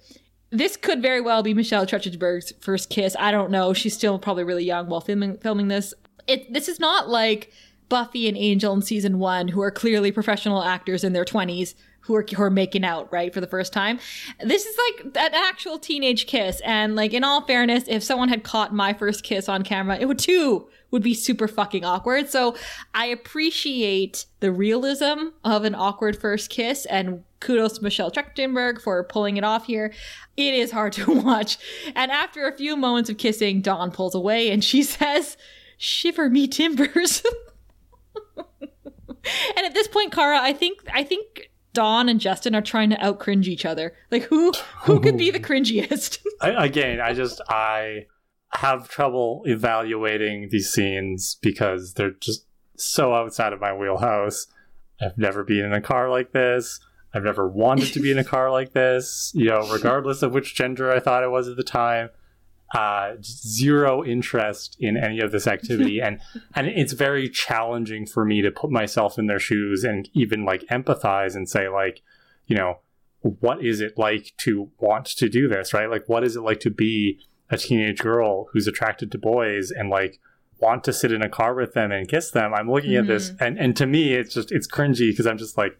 This could very well be Michelle Trachtenberg's first kiss. I don't know. She's still probably really young while filming filming this it this is not like Buffy and Angel in season one, who are clearly professional actors in their 20s who are, who are making out, right, for the first time. This is like an actual teenage kiss. And, like, in all fairness, if someone had caught my first kiss on camera, it would too would be super fucking awkward. So I appreciate the realism of an awkward first kiss and kudos to Michelle Trachtenberg for pulling it off here. It is hard (laughs) to watch. And after a few moments of kissing, Dawn pulls away and she (laughs) says, shiver me (laughs) timbers. and at this point, Kara, I think I think Dawn and Justin are trying to out cringe each other. Like who who could be the cringiest? (laughs) I, again, I just I have trouble evaluating these scenes because they're just so outside of my wheelhouse. I've never been in a car like this. I've never wanted to be in a car like this, you know, regardless of which gender I thought I was at the time. Uh, zero interest in any of this activity, (laughs) and and it's very challenging for me to put myself in their shoes and even like empathize and say like, you know, what is it like to want to do this, right? Like, what is it like to be a teenage girl who's attracted to boys and like want to sit in a car with them and kiss them? I'm looking at this, and and to me, it's just it's cringy because I'm just like,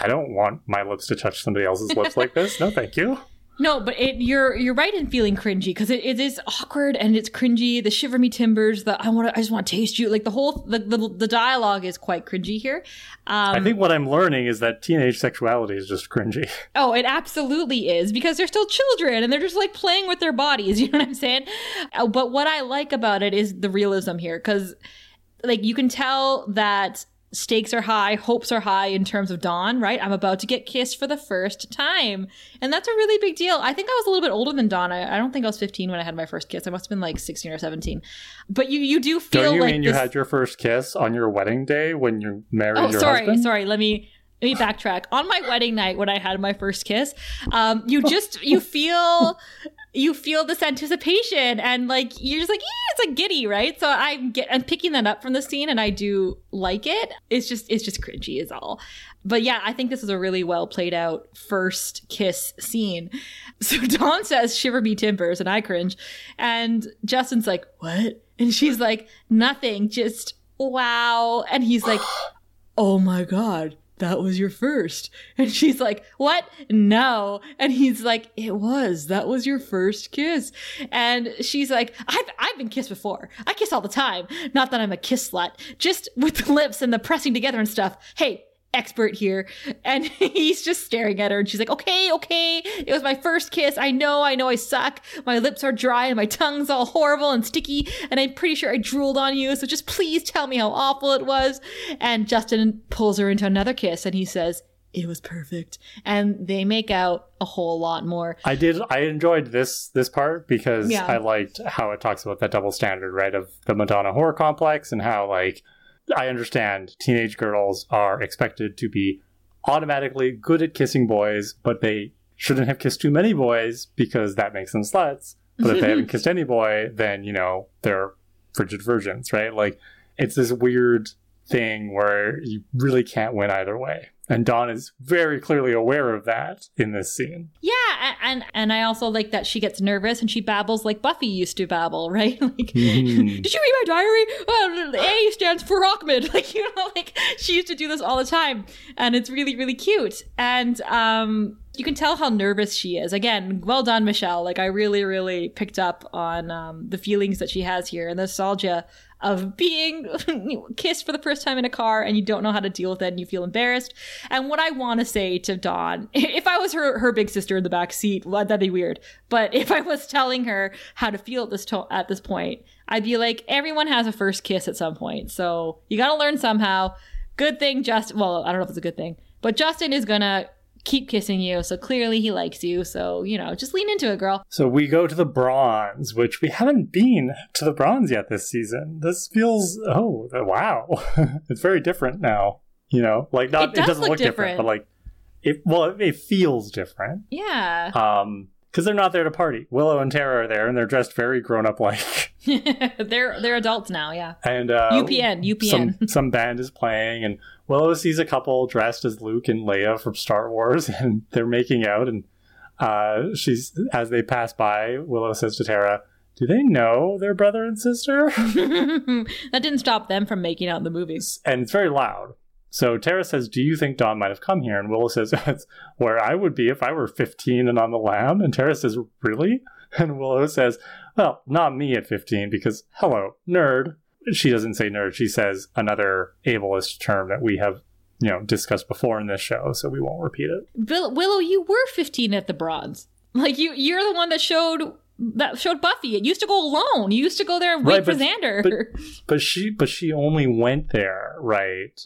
I don't want my lips to touch somebody else's lips like this. No, thank you. No, but it, you're you're right in feeling cringy because it, it is awkward and it's cringy. The shiver me timbers. The I want to I just want to taste you. Like the whole the, the, the dialogue is quite cringy here. Um, I think what I'm learning is that teenage sexuality is just cringy. (laughs) Oh, it absolutely is because they're still children and they're just like playing with their bodies. (laughs) You know what I'm saying? Uh, But what I like about it is the realism here because like you can tell that stakes are high, hopes are high in terms of Dawn, right? I'm about to get kissed for the first time. And that's a really big deal. I think I was a little bit older than Dawn. I, I don't think I was 15 when I had my first kiss. I must have been like 16 or 17. But you you do feel Don't you like mean you had your first kiss on your wedding day when you married Oh, your sorry, husband? sorry. Let me let me backtrack. On my wedding night, when I had my first kiss, um, you (laughs) just you feel you feel this anticipation and like you're just like yeah, it's like giddy, right? So I'm get I'm picking that up from the scene, and I do like it. It's just it's just cringy, is all. But yeah, I think this is a really well played out first kiss scene. (laughs) So Dawn says, "Shiver me timbers," and I cringe, and Justin's like, "What?" And she's like, "Nothing, just." Wow. And he's like, (gasps) oh my god that was your first. And she's like what? No. And he's like it was. That was your first kiss. And she's like i've, I've been kissed before. I kiss all the time. Not that i'm a kiss slut. Just with the lips and the pressing together and stuff. Hey expert here and (laughs) he's just staring at her and she's like okay okay it was my first kiss i know i know i suck my lips are dry and my tongue's all horrible and sticky and i'm pretty sure i drooled on you so just please tell me how awful it was and justin pulls her into another kiss and he says it was perfect and they make out a whole lot more I did. I enjoyed this this part because Yeah. I liked how it talks about that double standard, right, of the Madonna whore complex, and how like I understand teenage girls are expected to be automatically good at kissing boys, but they shouldn't have kissed too many boys because that makes them sluts. But if they haven't (laughs) kissed any boy, then you know they're frigid virgins, right? Like it's this weird thing where you really can't win either way. And Dawn is very clearly aware of that in this scene. Yeah, and and I also like that she gets nervous and she babbles like Buffy used to babble, (laughs) right? Like, Mhm. did you read my diary? Well, A stands for Ahmed. (laughs) Like you know, like she used to do this all the time, and it's really really cute. And um, you can tell how nervous she is. Again, well done, Michelle. Like I really really picked up on um, the feelings that she has here and the nostalgia of being (laughs) kissed for the first time in a car and you don't know how to deal with it and you feel embarrassed. And what I want to say to Dawn, (laughs) if I was her her big sister in the back seat, well, that'd be weird. But if I was telling her how to feel at this to- at this point, I'd be like, everyone has a first kiss at some point, so you got to learn somehow. Good thing, just well, I don't know if it's a good thing, but Justin is gonna keep kissing you, so clearly he likes you. So you know, just lean into it, girl. So we go to the bronze, which we haven't been to the bronze yet this season. This feels oh wow, (laughs) it's very different now. You know, like not It does doesn't look look, different. different. but like it well it, it feels different. Yeah. Um, because they're not there to party. Willow and Tara are there, and they're dressed very grown up like. (laughs) they're they're adults now, yeah. And uh, UPN, UPN. Some some band is playing, and Willow sees a couple dressed as Luke and Leia from Star Wars, (laughs) and they're making out. And uh, she's as they pass by, Willow says to Tara, "Do they know they're brother and sister?" (laughs) that didn't stop them from making out in the movies. and it's very loud. So Tara says, "Do you think Dawn might have come here?" And Willow says, (laughs) "That's where I would be if I were 15 and on the lam." And Tara says, "Really?" (laughs) And Willow says, "Well, not me at 15 because hello, nerd." She doesn't say nerd. She says another ableist term that we have, you know, discussed before in this show, so we won't repeat it. Will- Willow, you were 15 at the bronze. Like you you're the one that showed that showed Buffy. It used to go alone. You used to go there and wait Right, for but- Xander. But she, but she only went there, right,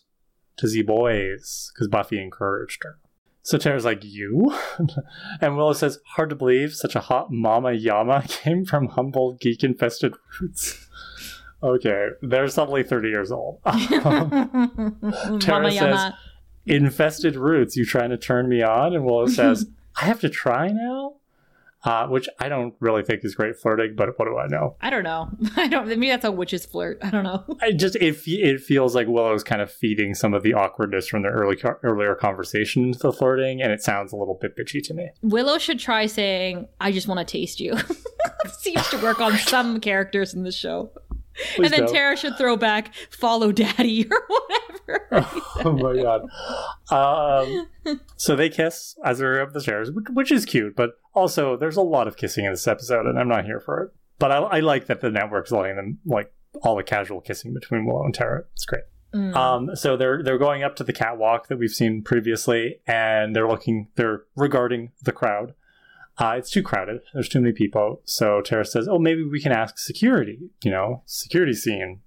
to see boys because Buffy encouraged her. So Tara's like, You? (laughs) and Willow says, Hard to believe such a hot mama yama (laughs) came from humble geek infested roots. (laughs) Okay, they're suddenly 30 years old. Um, Tara Mama says, Yama. Infested roots, you trying to turn me on? And Willow says, I have to try now? Uh, which I don't really think is great flirting, but what do I know? I don't know. (laughs) I don't. Maybe that's a witch's flirt. I don't know. (laughs) I just it it feels like Willow's kind of feeding some of the awkwardness from the early earlier conversation into the flirting, and it sounds a little bit bitchy to me. Willow should try saying, "I just want to taste you." (laughs) Seems to work on some characters in the show. Please and then don't. Tara should throw back, "Follow Daddy" (laughs) or whatever. (laughs) oh my god. Um, so they kiss as they're up the stairs, which, which is cute, but also there's a lot of kissing in this episode, and I'm not here for it. But I, I like that the network's letting them like all the casual kissing between Willow and Tara. It's great. Mm. Um, so they're they're going up to the catwalk that we've seen previously, and they're looking, they're regarding the crowd. Uh, it's too crowded. There's too many people. So Tara says, "Oh, maybe we can ask security. You know, security scene.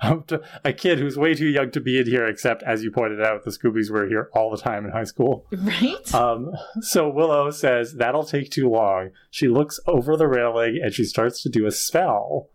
(laughs) A kid who's way too young to be in here. Except, as you pointed out, the Scoobies were here all the time in high school. right? Um, so Willow says that'll take too long. She looks over the railing and she starts to do a spell.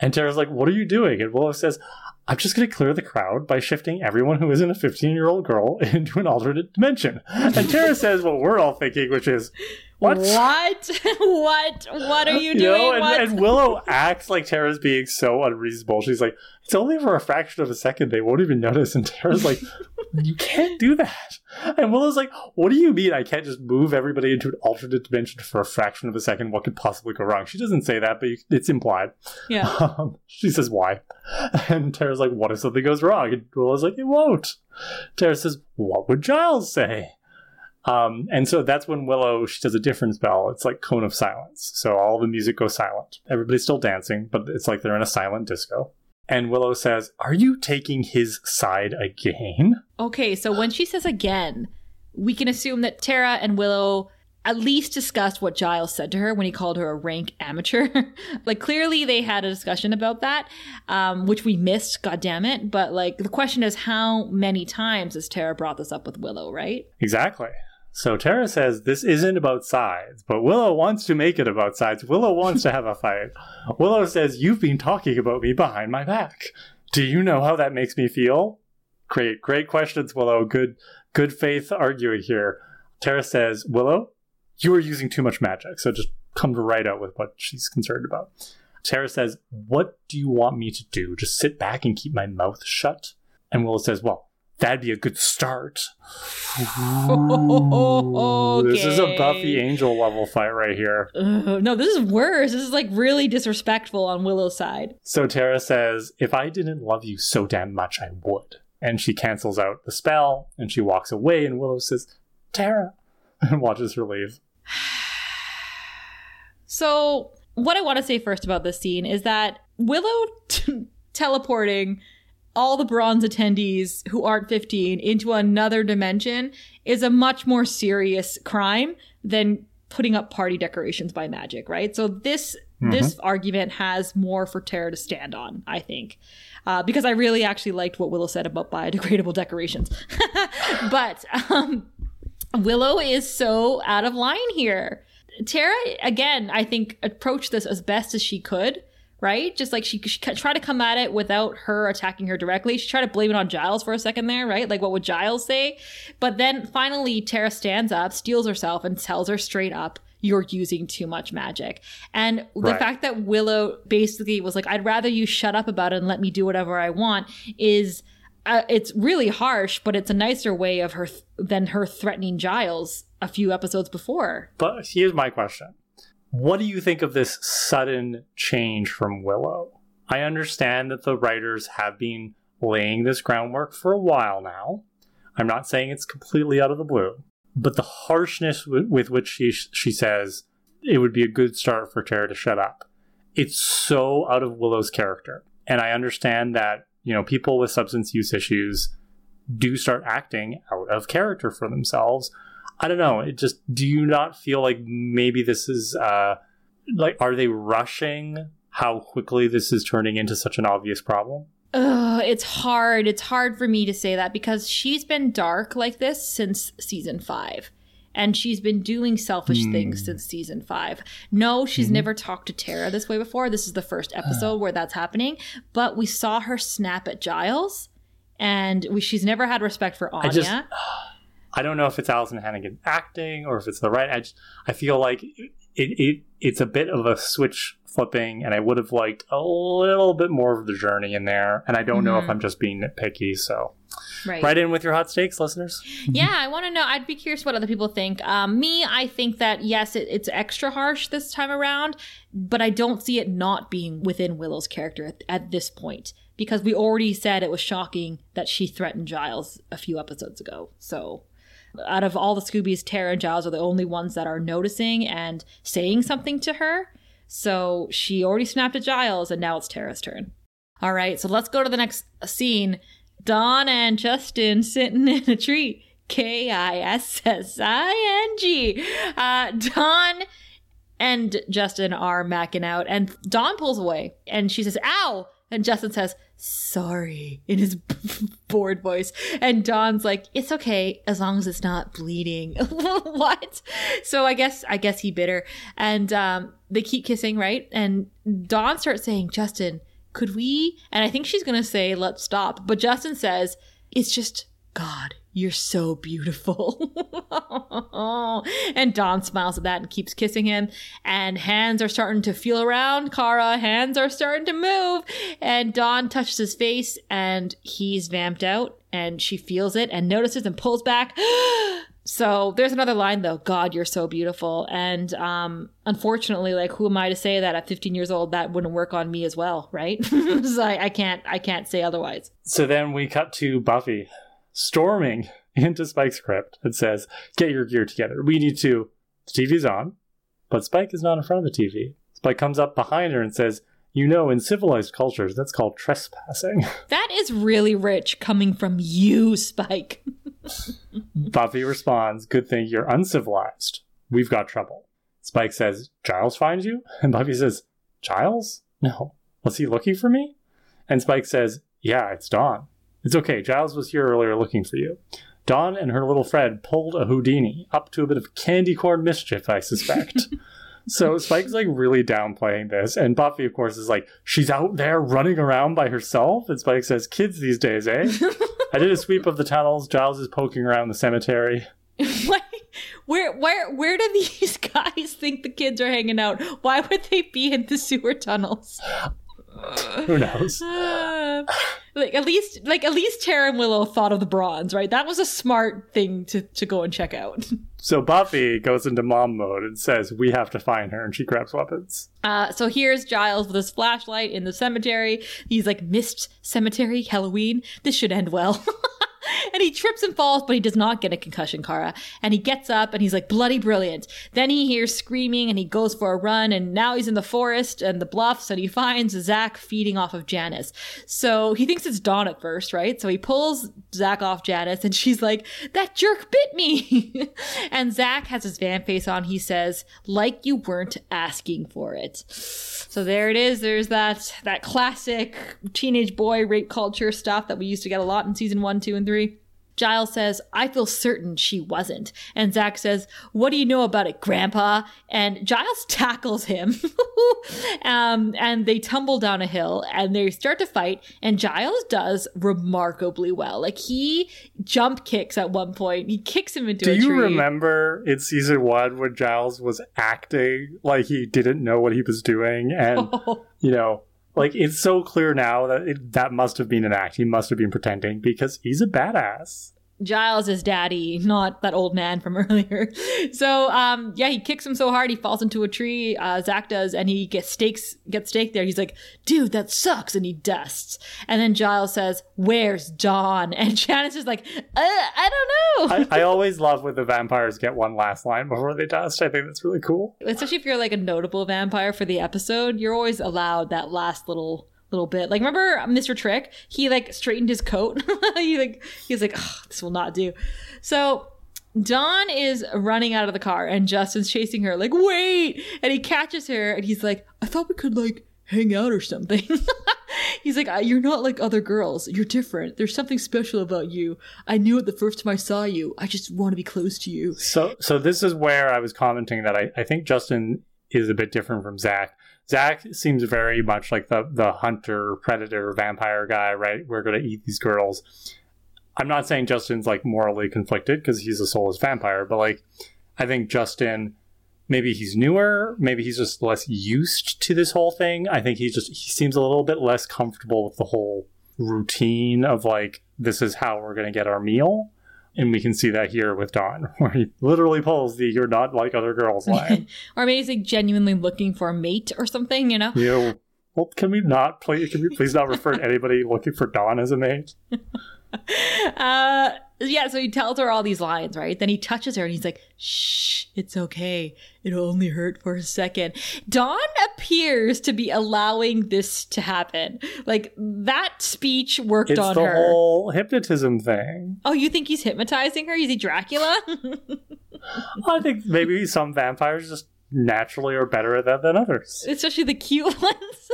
And Tara's like, "What are you doing?" And Willow says, "I'm just going to clear the crowd by shifting everyone who isn't a 15 year old girl (laughs) into an alternate dimension." And Tara says what we're all thinking, which is, "What?" What? (laughs) what? What are you (laughs) You doing? know, and, what? and Willow acts like Tara's being so unreasonable. She's like, it's only for a fraction of a second. They won't even notice. And Tara's like, (laughs) you can't do that. And Willow's like, what do you mean I can't just move everybody into an alternate dimension for a fraction of a second? What could possibly go wrong? She doesn't say that, but you, it's implied. yeah. Um, she says, why? And Tara's like, what if something goes wrong? And Willow's like, it won't. Tara says, what would Giles say? Um, and so that's when Willow she does a different spell. It's like cone of silence. So all the music goes silent. Everybody's still dancing, but it's like they're in a silent disco. And Willow says, "Are you taking his side again?" Okay, so when she says again, we can assume that Tara and Willow at least discussed what Giles said to her when he called her a rank amateur. (laughs) like clearly they had a discussion about that, um, which we missed, god damn it. But like the question is how many times has Tara brought this up with Willow, right? Exactly. So Tara says this isn't about sides, but Willow wants to make it about sides. Willow wants to have a fight. (laughs) Willow says, You've been talking about me behind my back. Do you know how that makes me feel? Great, great questions, Willow. Good good faith arguing here. Tara says, Willow, you are using too much magic, so just come right out with what she's concerned about. Tara says, What do you want me to do? Just sit back and keep my mouth shut? And Willow says, Well, that'd be a good start. Ooh, This is a Buffy Angel level fight right here. Ugh, no, this is worse. This is like really disrespectful on Willow's side. So Tara says, If I didn't love you so damn much, I would. And she cancels out the spell and she walks away, and Willow says, Tara, (laughs) and watches her leave. So, what I want to say first about this scene is that Willow (laughs) t- teleporting all the bronze attendees who aren't 15 into another dimension is a much more serious crime than putting up party decorations by magic, right? So this this argument has more for Tara to stand on, I think. Uh, because I really actually liked what Willow said about biodegradable decorations. (laughs) but um, Willow is so out of line here. Tara, again, I think approached this as best as she could, right? Just like she, she tried to come at it without her attacking her directly. She tried to blame it on Giles for a second there, right? Like, what would Giles say? But then finally, Tara stands up, steels herself, and tells her straight up, you're using too much magic. And the Right. fact that Willow basically was like, I'd rather you shut up about it and let me do whatever I want is uh, it's really harsh, but it's a nicer way of her th- than her threatening Giles a few episodes before. But here's my question What do you think of this sudden change from Willow? I understand that the writers have been laying this groundwork for a while now. I'm not saying it's completely out of the blue, but the harshness w- with which she, she says it would be a good start for Tara to shut up. It's so out of Willow's character. And I understand that, you know, people with substance use issues do start acting out of character for themselves. I don't know. It just do you not feel like maybe this is uh like are they rushing how quickly this is turning into such an obvious problem? Ugh, it's hard. It's hard for me to say that because she's been dark like this since season five. and she's been doing selfish Hmm. things since season five. No, she's Mhm. never talked to Tara this way before. This is the first episode where that's happening, but we saw her snap at Giles, and we, she's never had respect for Anya. I just (sighs) I don't know if it's Alyson Hannigan acting or if it's the right. I just, I feel like it, it it's a bit of a switch flipping, and I would have liked a little bit more of the journey in there. And I don't know if Mhm. I'm just being nitpicky. So right. write in with your hot takes, listeners. yeah, I want to know. I'd be curious what other people think. Um, me, I think that yes, it, it's extra harsh this time around, but I don't see it not being within Willow's character at, at this point because we already said it was shocking that she threatened Giles a few episodes ago. So, out of all the Scoobies, Tara and Giles are the only ones that are noticing and saying something to her. So she already snapped at Giles, and now it's Tara's turn. All right, so let's go to the next scene. Dawn and Justin sitting in a tree. K I S S I N G. Uh, Dawn and Justin are macking out, and Dawn pulls away and she says, Ow! And Justin says, Sorry, in his (laughs) bored voice. And Dawn's like, It's okay as long as it's not bleeding. (laughs) what? So I guess, I guess he bit her. And um, they keep kissing, right? And Dawn starts saying, Justin, could we? And I think she's going to say, let's stop. But Justin says, it's just, God, you're so beautiful. (laughs) and Dawn smiles at that and keeps kissing him. And hands are starting to feel around Kara. Hands are starting to move. And Dawn touches his face and he's vamped out. And she feels it and notices and pulls back. (gasps) So there's another line though. God, you're so beautiful. And um, unfortunately, like who am I to say that at 15 years old that wouldn't work on me as well, right? (laughs) so I, I can't I can't say otherwise. So then we cut to Buffy storming (laughs) into Spike's crypt and says, Get your gear together. We need to. The TV's on, but Spike is not in front of the TV. Spike comes up behind her and says, You know, in civilized cultures, that's called trespassing. (laughs) That is really rich coming from you, Spike. (laughs) Buffy responds, Good thing you're uncivilized. We've got trouble. Spike says, Giles finds you? And Buffy says, Giles? No. Was he looking for me? And Spike says, Yeah, it's Dawn. It's okay. Giles was here earlier looking for you. Dawn and her little Fred pulled a Houdini up to a bit of candy corn mischief, I suspect. (laughs) so Spike's like really downplaying this. And Buffy, of course, is like, She's out there running around by herself? And Spike says, Kids these days, eh? (laughs) I did a sweep of the tunnels. Giles is poking around the cemetery. (laughs) Where where where do these guys think the kids are hanging out? Why would they be in the sewer tunnels? (laughs) Who knows? Uh, (laughs) like at least like at least Tara and Willow thought of the bronze, right? That was a smart thing to to go and check out. (laughs) So Buffy goes into mom mode and says, We have to find her, and she grabs weapons. Uh, so here's Giles with his flashlight in the cemetery. He's like, missed cemetery, Halloween. This should end well. (laughs) and he trips and falls, but he does not get a concussion, Kara. And he gets up and he's like, bloody brilliant. Then he hears screaming and he goes for a run. And now he's in the forest and the bluffs and he finds Zach feeding off of Janice. So he thinks it's Dawn at first, right? So he pulls Zach off Janice and she's like, that jerk bit me. (laughs) and Zach has his van face on. He says, like you weren't asking for it. So there it is. There's that that classic teenage boy rape culture stuff that we used to get a lot in season one, two, and three. Giles says, I feel certain she wasn't. And Zach says, What do you know about it, Grandpa? And Giles (laughs) tackles him. (laughs) um, and they tumble down a hill and they start to fight. And Giles does remarkably well. Like he jump kicks at one point, he kicks him into Do a tree. Do you remember in season one when Giles was acting like he didn't know what he was doing? And, (laughs) you know, like it's so clear now that it, that must have been an act. He must have been pretending because he's a badass. Giles is daddy, not that old man from (laughs) earlier. So, um, yeah, he kicks him so hard he falls into a tree. Uh, Zach does, and he gets stakes, gets staked there. He's like, "Dude, that sucks," and he dusts. And then Giles says, "Where's Dawn?" And (laughs) Janice is like, uh, "I don't know." I, I (laughs) always love when the vampires get one last line before they dust. I think that's really cool. Especially if you're like a notable vampire for the episode, you're always allowed that last little little bit. Like remember Mr. Trick? He like straightened his coat. (laughs) he like he was like, this will not do. So Dawn is running out of the car and Justin's chasing her, like, wait! And he catches her and he's like, I thought we could like hang out or something. (laughs) He's like, "Uh, You're not like other girls. You're different. There's something special about you. I knew it the first time I saw you. I just want to be close to you. So, so this is where I was commenting that I, I think Justin is a bit different from Zach. Zach seems very much like the the hunter, predator, vampire guy, right? We're gonna eat these girls. I'm not saying Justin's like morally conflicted because he's a soulless vampire, but like I think Justin maybe he's newer, maybe he's just less used to this whole thing. I think he just he seems a little bit less comfortable with the whole routine of like this is how we're gonna get our meal. And we can see that here with Dawn, (laughs) where he literally pulls the "you're not like other girls" (laughs) line. or maybe he's like genuinely looking for a mate or something, you know? you know, well, can we not please? Can we please not refer to (laughs) anybody looking for Dawn as a mate? uh yeah so he tells her all these lines right? Then he touches her and he's like shh it's okay. It'll only hurt for a second. Dawn appears to be allowing this to happen. Like that speech worked It's on the her. whole hypnotism thing. oh you think he's hypnotizing her? Is he dracula? (laughs) I think maybe some vampires just naturally are better at that than others. especially the cute (laughs) ones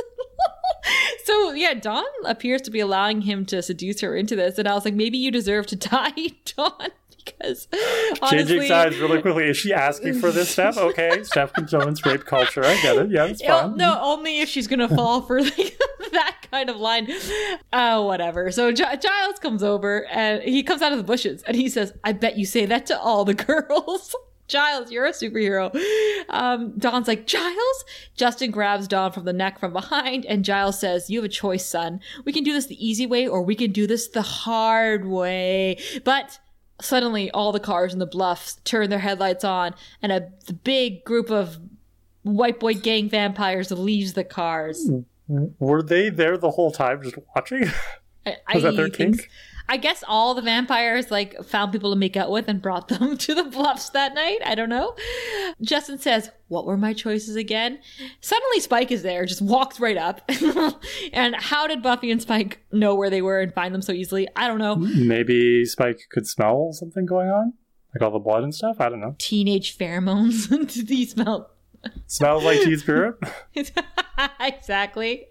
(laughs) so yeah dawn appears to be allowing him to seduce her into this and i was like maybe you deserve to (laughs) die dawn because honestly Changing sides really quickly. Is she asking for this (laughs) step? Okay, Steph condones rape culture. I get it. Yeah, it's fine. no, only if she's gonna fall for like, that kind of line. Oh, whatever. So Gi- Giles comes over and he comes out of the bushes and he says, "I bet you say that to all the girls." Giles, you're a superhero. Um, Dawn's like, Giles? Justin grabs Dawn from the neck from behind, and Giles says, You have a choice, son. We can do this the easy way, or we can do this the hard way. But suddenly, all the cars in the bluffs turn their headlights on, and a big group of white boy gang vampires leaves the cars. Were they there the whole time just watching? I, (laughs) Was that their think- kink? I guess all the vampires like found people to make out with and brought them (laughs) to the bluffs that night. I don't know. Justin says, "What were my choices again?" Suddenly, Spike is there, just walks right up. (laughs) and how did Buffy and Spike know where they were and find them so easily? I don't know. Maybe Spike could smell something going on, like all the blood and stuff. I don't know. Teenage pheromones. (laughs) Did he smell Smells like Teen Spirit. exactly.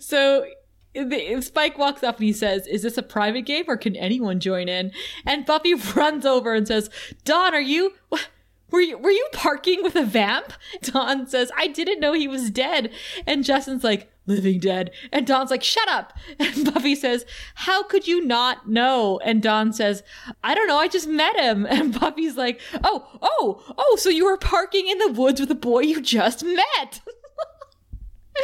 So Spike walks up and he says, "Is this a private game or can anyone join in?" And Buffy (laughs) runs over and says, Dawn, are you?" Were you, were you parking with a vamp? (laughs) Dawn says, I didn't know he was dead. And Justin's like, living dead. And Dawn's like, shut up. (laughs) And Buffy says, how could you not know? And Dawn says, I don't know. I just met him. And Buffy's like, oh, oh, oh, so you were parking in the woods with a boy you just met.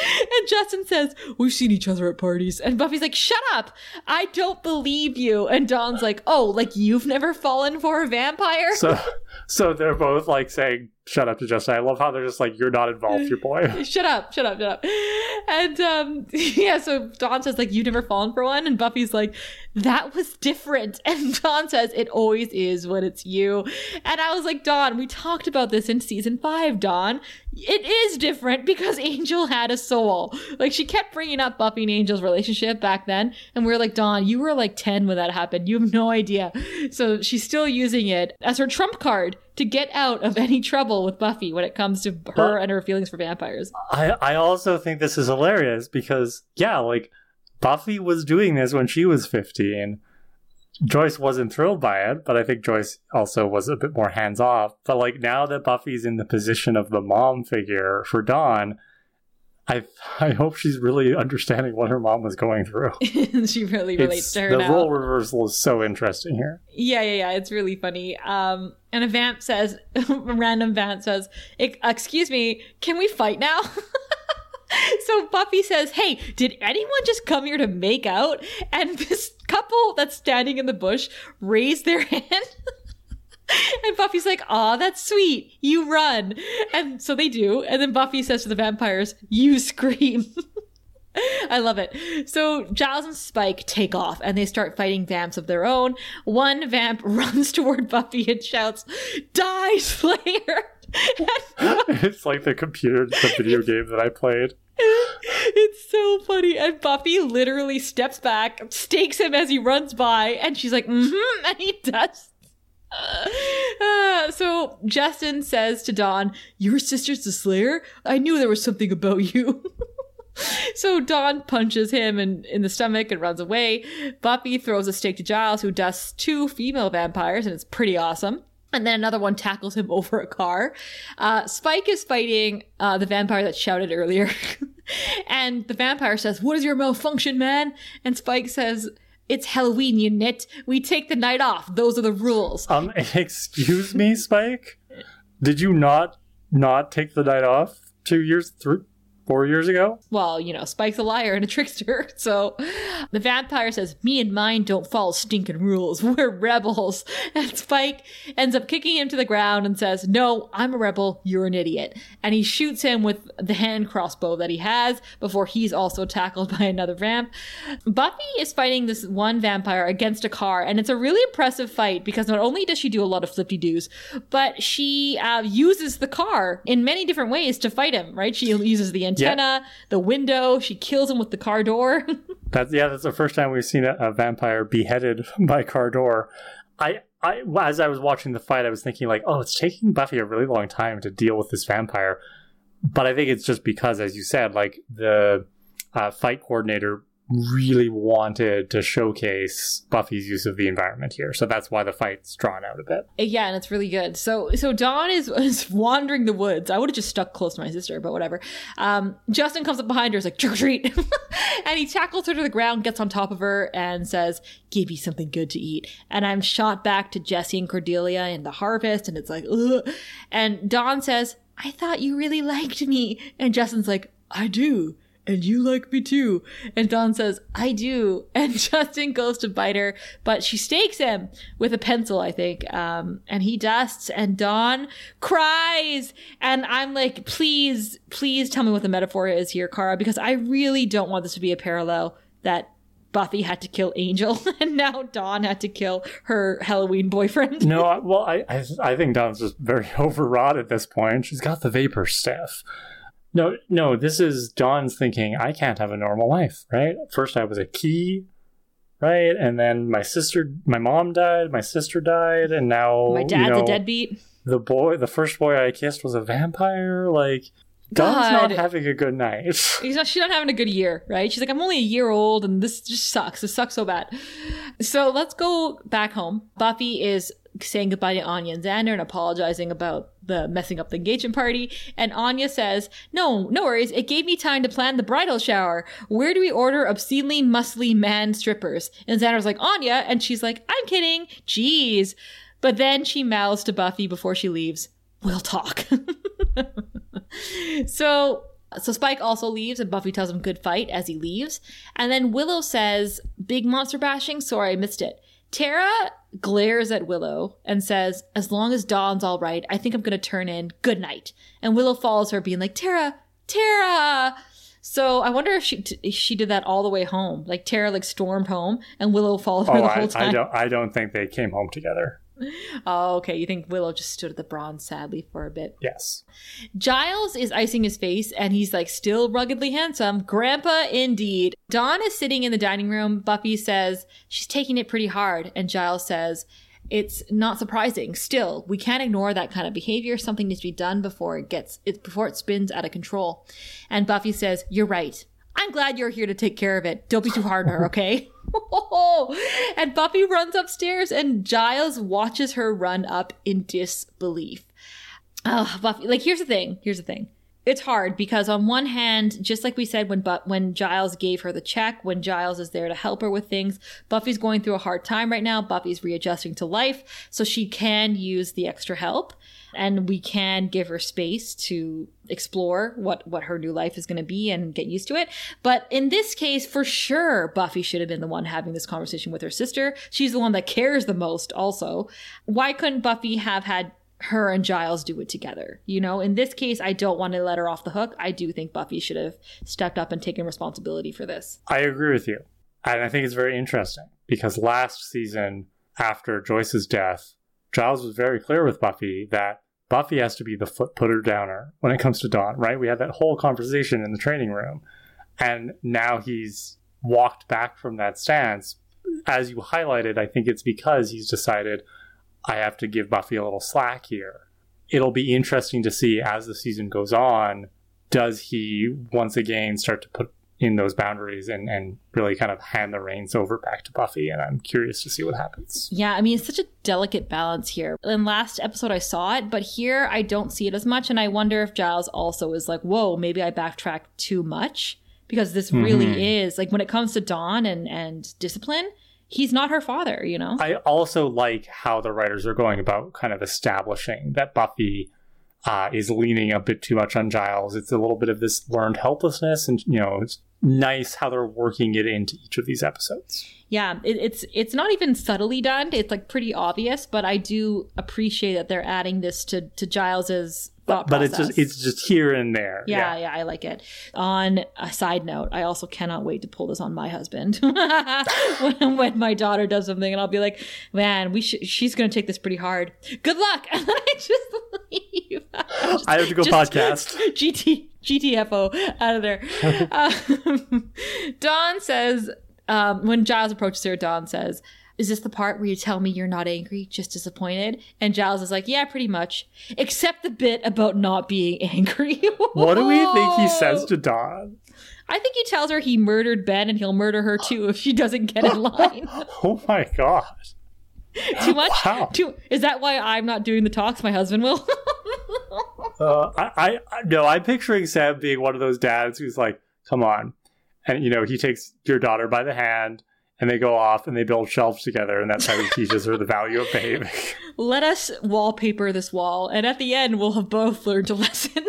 And Justin says, We've seen each other at parties. And Buffy's like, Shut up. I don't believe you. And Dawn's like, Oh, like you've never fallen for a vampire? So, so they're both like saying, "Shut up" to Jesse. I love how they're just like, "You're not involved, your boy." (laughs) shut up, shut up, shut up. And um, (laughs) yeah, so Dawn says, like, you've never fallen for one. And Buffy's like, that was different. (laughs) And Dawn says, it always is when it's you. And I was like, Dawn, we talked about this in season five, Dawn. It is different because Angel had a soul. Like, she kept bringing up Buffy and Angel's relationship back then. And we were like, Dawn, you were like 10 when that happened. You have no idea. So she's still using it as her trump card to get out of any trouble with Buffy when it comes to her Well- and her feelings for vampires. I I also think this is hilarious because yeah, like Buffy was doing this when she was 15. Joyce wasn't thrilled by it, but I think Joyce also was a bit more hands off. But like now that Buffy's in the position of the mom figure for Dawn, I (laughs) I hope she's really understanding what her mom was going through. (laughs) she really relates It's, to her the now. role reversal is so interesting here. Yeah, yeah, yeah. It's really funny. Um, and a vamp says, (laughs) a random vamp says, "Excuse me, can we fight now?" so Buffy says, "Hey, did anyone just come here to make out?" And this couple that's standing in the bush raise their hand. (laughs) And Buffy's like, "Aw, that's sweet. You run." And so they do. And then Buffy says to the vampires, "You scream." (laughs) I love it. So Giles and Spike take off and they start fighting vamps of their own. One vamp (laughs) runs toward Buffy and shouts, Die, Slayer! It's like the computer, the video game that I played. it's so funny. And Buffy literally steps back, stakes him as he runs by, and she's like, mm hmm, and he does. Uh, (laughs) so Justin says to Dawn, Your sister's the Slayer? I knew there was something about you. (laughs) so Dawn punches him in, in the stomach and runs away. Buffy throws a stake to Giles, who dusts two female vampires, and it's pretty awesome. And then another one tackles him (laughs) over a car. Uh, Spike is fighting uh, the vampire that shouted earlier. and the vampire says, What is your malfunction, man? And Spike says, It's Halloween, you nit. We take the night off. Those are the rules. Um, (laughs) excuse me, Spike? Did you not not take the night off two years, through? Four years ago. Well, you know, Spike's a liar and a trickster. (laughs) So the vampire says, Me and mine don't follow stinking rules. (laughs) We're rebels. And Spike ends up kicking him to the ground and says, No, I'm a rebel. You're an idiot. And he shoots him with the hand crossbow that he has before he's also tackled (laughs) by another vamp. Buffy is fighting this one vampire against a car, and it's a really impressive fight because not only does she do a lot of flippy doos, but she uh, uses the car in many different ways to fight him, right? She uses the antenna, yeah. the window. She kills him with the car door. (laughs) that's yeah. That's the first time we've seen a, a vampire beheaded (laughs) by car door. I, I, as I was watching the fight, I was thinking like, oh, it's taking Buffy a really long time to deal with this vampire. But I think it's just because, as you said, like the uh, fight coordinator really wanted to showcase Buffy's use of the environment here. So that's why the fight's drawn out a bit. Yeah, and it's really good. So so Dawn is, (laughs) is wandering the woods. I would have just stuck close to my sister, but whatever. Um, Justin comes up behind her, is like, trick or treat. (laughs) and he tackles her to the ground, gets on top of her, and says, Give me something good to eat. And I'm shot back to Jesse and Cordelia in the harvest, and it's like, Ugh. And Dawn says, I thought you really liked me. And Justin's like, I do and you like me too. And Dawn says, I do. (laughs) And Justin goes to bite her, but she stakes him with a pencil, I think. Um, and he dusts, and Dawn cries. And I'm like, please, please tell me what the metaphor is here, Kara, because I really don't want this to be a parallel that Buffy had to kill Angel, (laughs) and now Dawn had to kill her Halloween boyfriend. no, (laughs) well, I, I, I think Dawn's just very overwrought at this point. She's got the vapor staff. No, no, this is Dawn's thinking, I can't have a normal life, right? First I was a key, right? And then my sister, my mom died, my sister died, and now my dad's you know, a deadbeat. The boy, the first boy I kissed was a vampire. Like, Dawn's not having a good night. (laughs) He's not, she's not having a good year, right? She's like, I'm only a year old and this just sucks. This sucks so bad. So let's go back home. Buffy is saying goodbye to Anya and Xander and apologizing about the messing up the engagement party. And Anya says, No, no worries. It gave me time to plan the bridal shower. Where do we order obscenely muscly man strippers? And Xander's like, Anya. And she's like, I'm kidding. Jeez. But then she mouths to Buffy before she leaves, We'll talk. (laughs) so so Spike also leaves, and Buffy tells him good fight as he leaves. And then Willow says, Big monster bashing? Sorry, I missed it. Tara glares at Willow and says, As long as Dawn's all right, I think I'm going to turn in. Good night. And Willow follows her, being like, Tara, Tara. So I wonder if she if she did that all the way home. Like Tara like stormed home and Willow followed her oh, the whole time. I don't I don't think they came home together. (laughs) Oh, okay. You think Willow just stood at the bronze sadly for a bit? Yes. Giles is icing his face and he's like still ruggedly handsome. Grandpa indeed. Dawn is sitting in the dining room. Buffy says she's taking it pretty hard. And Giles says, it's not surprising. Still, we can't ignore that kind of behavior. Something needs to be done before it gets it before it spins out of control. And Buffy says, You're right. I'm glad you're here to take care of it. Don't be too hard on her, okay? (laughs) (laughs) and Buffy runs upstairs and Giles watches her run up in disbelief. Oh, Buffy, like here's the thing. Here's the thing. It's hard because on one hand, just like we said when but when Giles gave her the check, when Giles is there to help her with things, Buffy's going through a hard time right now. Buffy's readjusting to life, so she can use the extra help and we can give her space to explore what what her new life is going to be and get used to it but in this case for sure buffy should have been the one having this conversation with her sister she's the one that cares the most also why couldn't buffy have had her and Giles do it together. You know, in this case, I don't want to let her off the hook. I do think Buffy should have stepped up and taken responsibility for this. I agree with you. And I think it's very interesting because last season, after Joyce's death, Giles was very clear with Buffy that Buffy has to be the foot putter downer when it comes to Dawn, right? We had that whole conversation in the training room. And now he's walked back from that stance. As you highlighted, I think it's because he's decided I have to give Buffy a little slack here. It'll be interesting to see as the season goes on does he once again start to put in those boundaries and, and really kind of hand the reins over back to Buffy. And I'm curious to see what happens. Yeah, I mean, it's such a delicate balance here. In last episode, I saw it, but here I don't see it as much. And I wonder if Giles also is like, whoa, maybe I backtracked too much because this really mm-hmm. is like when it comes to Dawn and, and discipline. He's not her father, you know? I also like how the writers are going about kind of establishing that Buffy uh, is leaning a bit too much on Giles. It's a little bit of this learned helplessness, and you know, it's nice how they're working it into each of these episodes. Yeah, it, it's it's not even subtly done. It's like pretty obvious, but I do appreciate that they're adding this to to Giles's but, but it's just it's just here and there. Yeah, yeah, yeah, I like it. On a side note, I also cannot wait to pull this on my husband (laughs) when, when, my daughter does something, and I'll be like, "Man, we sh- she's going to take this pretty hard. Good luck." (laughs) And I just (laughs) leave. Just, I have to go podcast. GT GTFO out of there. (laughs) um, Dawn says um, when Giles approaches her, Dawn says, is this the part where you tell me you're not angry, just disappointed? And Giles is like, yeah, pretty much. Except the bit about not being (laughs) angry. what do we think he says to Dawn? I think he tells her he murdered Ben and he'll murder her too if she doesn't get in line. (laughs) oh my god. Too much? Wow. Too is that why I'm not doing the talks? My husband will. Uh, I, I no, I'm picturing Sam being one of those dads who's like, "Come on," and you know he takes your daughter by the hand and they go off and they build shelves together, and that's how he (laughs) teaches her the value of behaving. Let us wallpaper this wall, and at the end, we'll have both learned a lesson.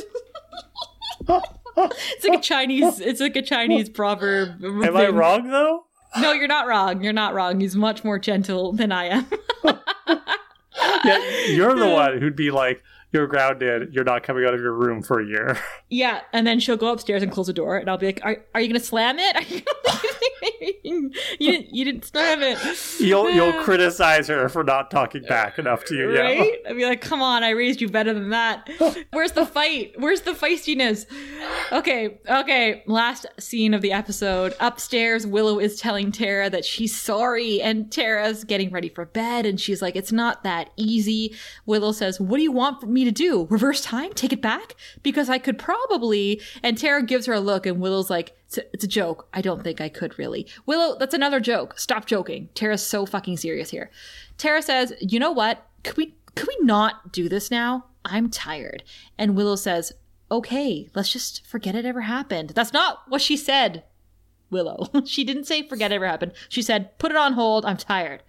(laughs) it's like a Chinese. It's like a Chinese proverb. Am thing. I wrong though? No, you're not wrong. You're not wrong. He's much more gentle than I am. (laughs) yeah, you're the one who'd be like, you're grounded. You're not coming out of your room for a year. (laughs) Yeah, and then she'll go upstairs and close the door, and I'll be like, "Are, are you gonna slam it? (laughs) you didn't you didn't slam it." You'll you'll (sighs) criticize her for not talking back enough to you, right? Yeah. I'd be like, "Come on, I raised you better than that. (laughs) Where's the fight? Where's the feistiness?" Okay, okay. Last scene of the episode. Upstairs, Willow is telling Tara that she's sorry, and Tara's getting ready for bed, and she's like, "It's not that easy." Willow says, "What do you want from me?" Me to do? Reverse time? Take it back? Because I could probably. And Tara gives her a look, and Willow's like, it's a, it's a joke. I don't think I could really. Willow, that's another joke. Stop joking. Tara's so fucking serious here. Tara says, you know what? Could we could we not do this now? I'm tired. And Willow says, okay, let's just forget it ever happened. That's not what she said, Willow. (laughs) she didn't say forget it ever happened. She said, put it on hold. I'm tired.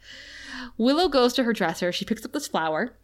Willow goes to her dresser. She picks up this flower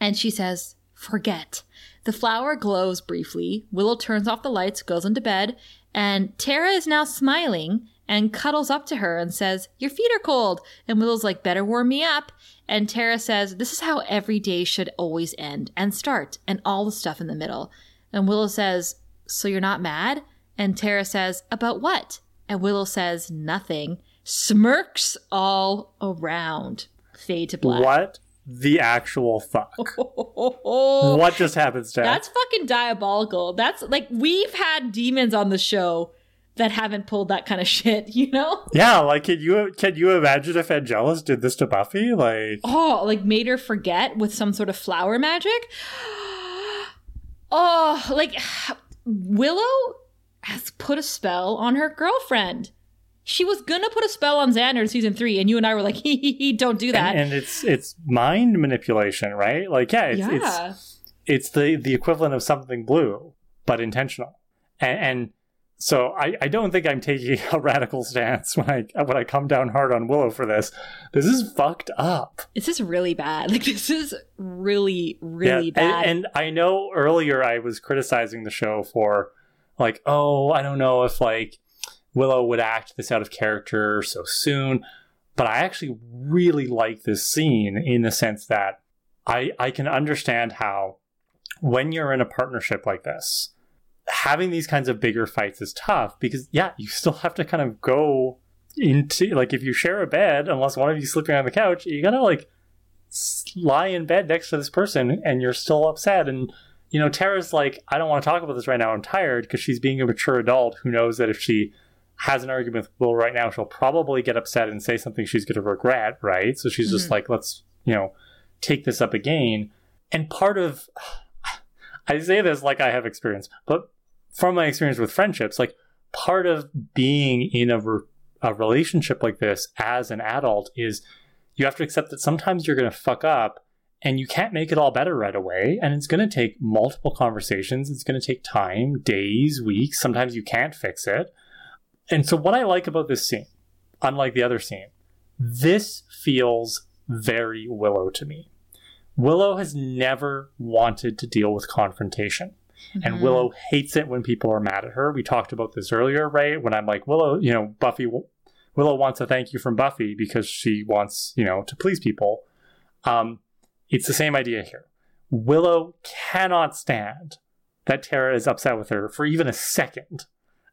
and she says, forget. The flower glows briefly. Willow turns off the lights, goes into bed, and Tara is now smiling and cuddles up to her and says, Your feet are cold. And Willow's like, Better warm me up. And Tara says, This is how every day should always end and start, and all the stuff in the middle. And Willow says, So you're not mad? And Tara says, About what? And Willow says, Nothing. Smirks all around. Fade to black. What the actual fuck? (laughs) what just happened, Steph? That's fucking diabolical. That's like we've had demons on the show that haven't pulled that kind of (laughs) shit, you know? Yeah, like can you can you imagine if Angelus did this to Buffy? Like Oh, like made her forget with some sort of flower magic? (gasps) Oh, like (sighs) Willow has put a spell on her girlfriend she was gonna put a spell on Xander in season three, and you and I were like, (laughs) "He he he, don't do that." And, and it's it's mind manipulation, right? Like, yeah, it's, yeah. it's it's the the equivalent of something blue, but intentional. And, and so I, I don't think I'm taking (laughs) a radical stance when I when I come down hard on Willow for this. This is fucked up. This is really bad. (laughs) Like this is really really yeah, bad. And, and I know earlier I was criticizing the show for like, oh, I don't know if like Willow would act this out of character so soon. But I actually really like this scene in the sense that I, I can understand how when you're in a partnership like this, having these kinds of bigger fights is tough because, yeah, you still have to kind of go into, like, if you share a bed, unless one of you sleeping on the couch, you gotta, like, lie in bed next to this person and you're still upset. And, you know, Tara's like, I don't want to talk about this right now. I'm tired because she's being a mature adult who knows that if she has an argument with Will right now, she'll probably get upset and say something she's going to regret, right? So she's mm-hmm. just like, let's, you know, take this up again. And part of, I say this like I have experience, but from my experience with friendships, like part of being in a, re- a relationship like this as an adult is you have to accept that sometimes you're going to fuck up and you can't make it all better right away. And it's going to take multiple conversations. It's going to take time, days, weeks. Sometimes you can't fix it. And so, what I like about this scene, unlike the other scene, this feels very Willow to me. Willow has never wanted to deal with confrontation. Mm-hmm. And Willow hates it when people are mad at her. We talked about this earlier, right? When I'm like, Willow, you know, Buffy, Willow wants a thank you from Buffy because she wants, you know, to please people. Um, it's the same idea here. Willow cannot stand that Tara is upset with her for even a second.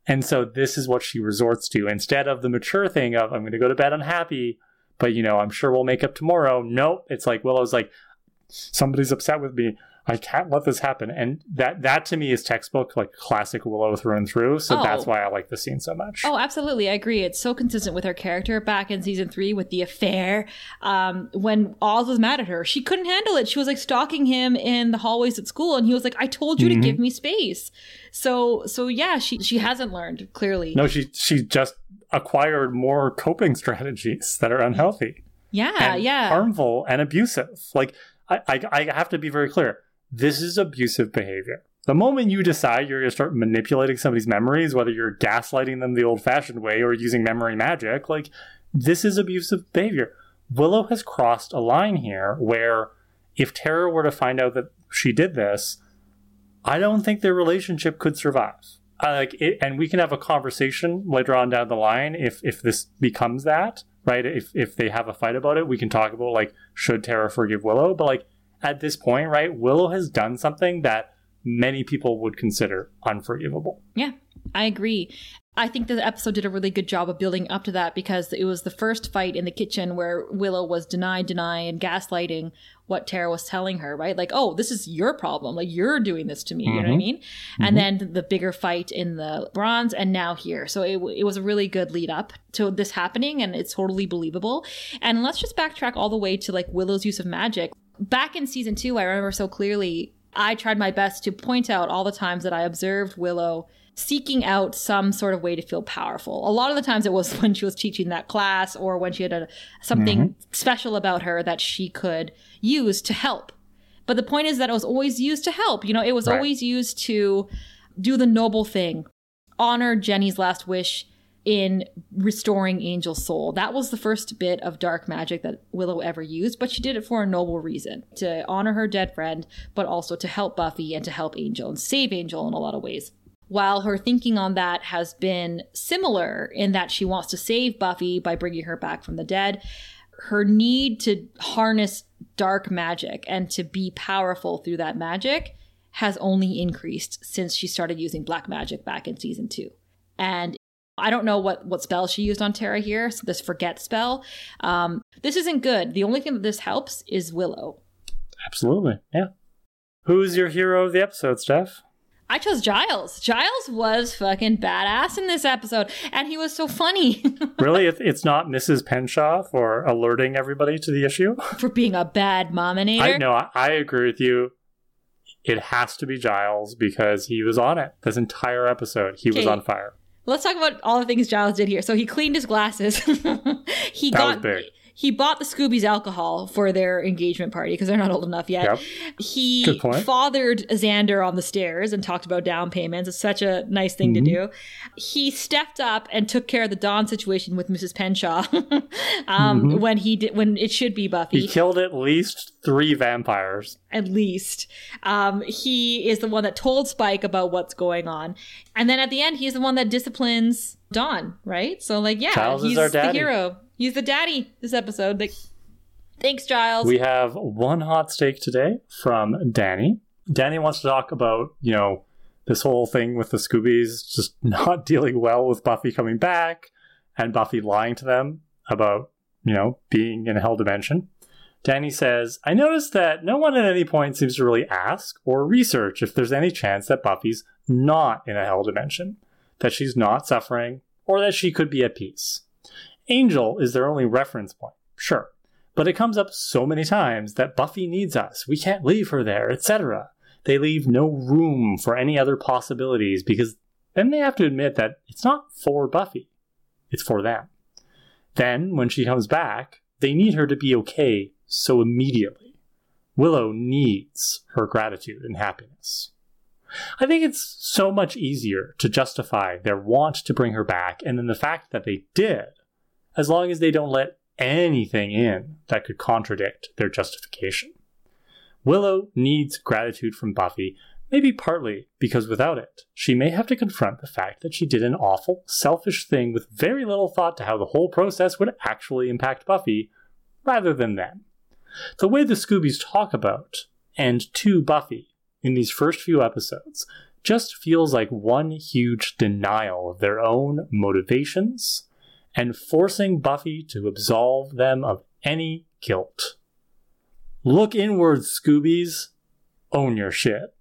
And so this is what she resorts to instead of the mature thing of, I'm going to go to bed unhappy, but you know, I'm sure we'll make up tomorrow. Nope. It's like Willow's like, somebody's upset with me. I can't let this happen. And that that to me is textbook like classic Willow through and through. So oh. that's why I like the scene so much. Oh, absolutely. I agree. It's so consistent with her character back in season three with the affair. Um, when Oz was mad at her, she couldn't handle it. She was like stalking him in the hallways at school and he was like, I told you mm-hmm. to give me space. So so yeah, she she hasn't learned, clearly. No, she she just acquired more coping strategies that are unhealthy. Yeah, yeah. Harmful and abusive. Like I, I, I have to be very clear this is abusive behavior. The moment you decide you're going to start manipulating somebody's memories, whether you're gaslighting them the old fashioned way or using memory magic, like this is abusive behavior. Willow has crossed a line here where if Tara were to find out that she did this, I don't think their relationship could survive. Like, it, and we can have a conversation later on down the line if if this becomes that, right? If if they have a fight about it, we can talk about like should Tara forgive Willow, but like at this point, right, Willow has done something that many people would consider unforgivable. Yeah, I agree. I think the episode did a really good job of building up to that because it was the first fight in the kitchen where Willow was denying, denying, gaslighting what Tara was telling her, right? Like, oh, this is your problem. Like, you're doing this to me. Mm-hmm. You know what I mm-hmm. mean? Mm-hmm. And then the bigger fight in the bronze and now here. So it, it was a really good lead up to this happening and it's totally believable. And let's just backtrack all the way to like Willow's use of magic back in season two, I remember so clearly, I tried my best to point out all the times that I observed Willow seeking out some sort of way to feel powerful. A lot of the times it was (laughs) when she was teaching that class or when she had a, something mm-hmm. special about her that she could use to help. But the point is that it was always used to help. You know, it was right. always used to do the noble thing, honor Jenny's last wish, in restoring Angel's soul. That was the first bit of dark magic that Willow ever used, but she did it for a noble reason to honor her dead friend, but also to help Buffy and to help Angel and save Angel in a lot of ways. While her thinking on that has been similar in that she wants to save Buffy by bringing her back from the dead, her need to harness dark magic and to be powerful through that magic has only increased since she started using black magic back in season two. And I don't know what what spell she used on Tara here. So this forget spell. Um, this isn't good. The only thing that this helps is Willow. Absolutely, yeah. Who's your hero of the episode, Steph? I chose Giles. Giles was fucking badass in this episode, and he was so funny. (laughs) really, it's not Mrs. Penshaw for alerting everybody to the issue (laughs) for being a bad mominator. I know. I, I agree with you. It has to be Giles because he was on it this entire episode. He was on fire. Let's talk about all the things Giles did here. So he cleaned his glasses. (laughs) he that got big he bought the Scoobies alcohol for their engagement party because they're not old enough yet. Yep. He fathered Xander on the stairs and talked about down payments. It's such a nice thing mm-hmm. to do. He stepped up and took care of the Dawn situation with Mrs. Penshaw (laughs) um, mm-hmm. when he did when it should be Buffy. He killed at least three vampires. At least. Um, he is the one that told Spike about what's going on. And then at the end, he's the one that disciplines Dawn, right? So like, yeah, Charles he's the hero. He's the daddy this episode. Like, thanks, Giles. We have one hot steak today from Danny. Danny wants to talk about, you know, this whole thing with the Scoobies just (laughs) not dealing well with Buffy coming back and Buffy lying to them about, you know, being in a hell dimension. Danny says, I noticed that no one at any point seems to really ask or research if there's any chance that Buffy's not in a hell dimension, that she's not suffering, or that she could be at peace. Angel is their only reference point, sure, but it comes up so many times that Buffy needs us, we can't leave her there, etc. they leave no room for any other possibilities because then they have to admit that it's not for Buffy, it's for them. Then, when she comes back, they need her to be okay so immediately. Willow needs her gratitude and happiness. I think it's so much easier to justify their want to bring her back and then the fact that they did, as long as they don't let anything in that could contradict their justification. Willow needs gratitude from Buffy, maybe partly because without it, she may have to confront the fact that she did an awful, selfish thing with very little thought to how the whole process would actually impact Buffy, rather than them. The way the Scoobies talk about and to Buffy in these first few episodes just feels like one huge denial of their own motivations and forcing Buffy to absolve them of any guilt. Look inward, Scoobies. Own your shit.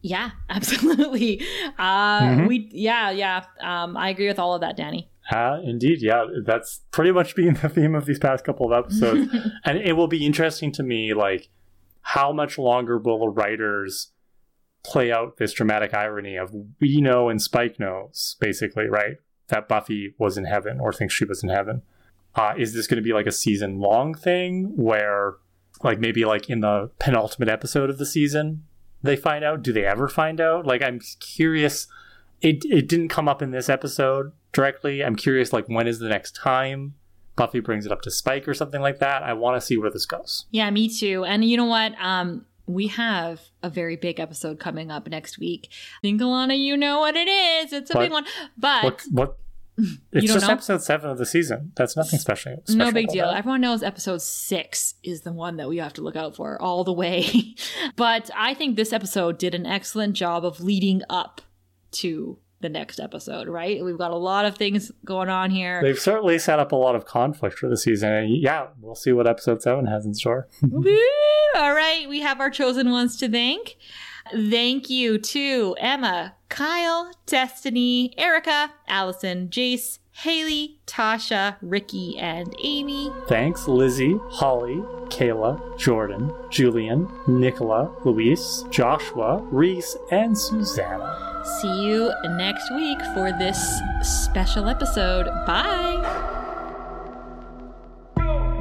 Yeah, (laughs) absolutely. Uh, mm-hmm. We, yeah, yeah. Um, I agree with all of that, Danny. Uh, indeed, yeah. That's pretty much been (laughs) the theme of these past couple of episodes, (laughs) and it will be interesting to me, like how much longer will the writers play out this dramatic irony of we know and Spike knows, basically, right? That Buffy was in heaven or thinks she was in heaven. Uh, is this going to be like a season long thing where, like, maybe like in the penultimate episode of the season, they find out? Do they ever find out? Like, I'm curious. It it didn't come up in this episode directly. I'm curious, like, when is the next time Buffy brings it up to Spike or something like that? I want to see where this goes. Yeah, me too. And you know what? Um, we have a very big episode coming up next week. I think Alana, you know what it is. It's a big one. But what, what (laughs) it's just know? episode seven of the season. That's nothing special. special no big deal. That. Everyone knows episode six is the one that we have to look out for all the way. (laughs) but I think this episode did an excellent job of leading up to the next episode, right? We've got a lot of things going on here. They've certainly set up a lot of conflict for the season. And yeah, we'll see what episode seven has in store. (laughs) all right. We have our chosen ones to thank. Thank you to Emma, Kyle, Destiny, Erika, Allison, Jace, Haley, Tasha, Rickey, and Amie. Thanks, Lizzie, Holli, Kala, Jordan, Julian, Nicola, Louise, Joshua, Reece, and Suzannah. See you next week for this special episode. Bye.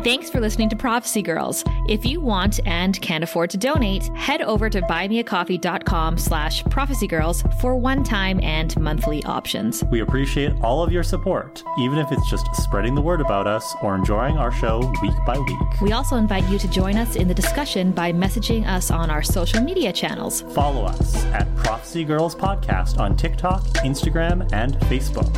Thanks for listening to Prophecy Girls. If you want and can afford to donate, head over to buymeacoffee.com slash prophecygirls for one-time and monthly options. We appreciate all of your support, even if it's just spreading the word about us or enjoying our show week by week. We also invite you to join us in the discussion by messaging us on our social media channels. Follow us at Prophecy Girls Podcast on TikTok, Instagram, and Facebook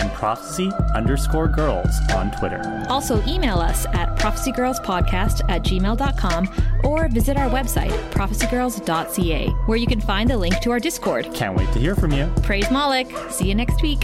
and prophecy underscore girls on Twitter. Also, email us at prophecygirlspodcast at gmail.com or visit our website, prophecygirls.ca, where you can find the link to our Discord. Can't wait to hear from you. Praise Moloch. See you next week.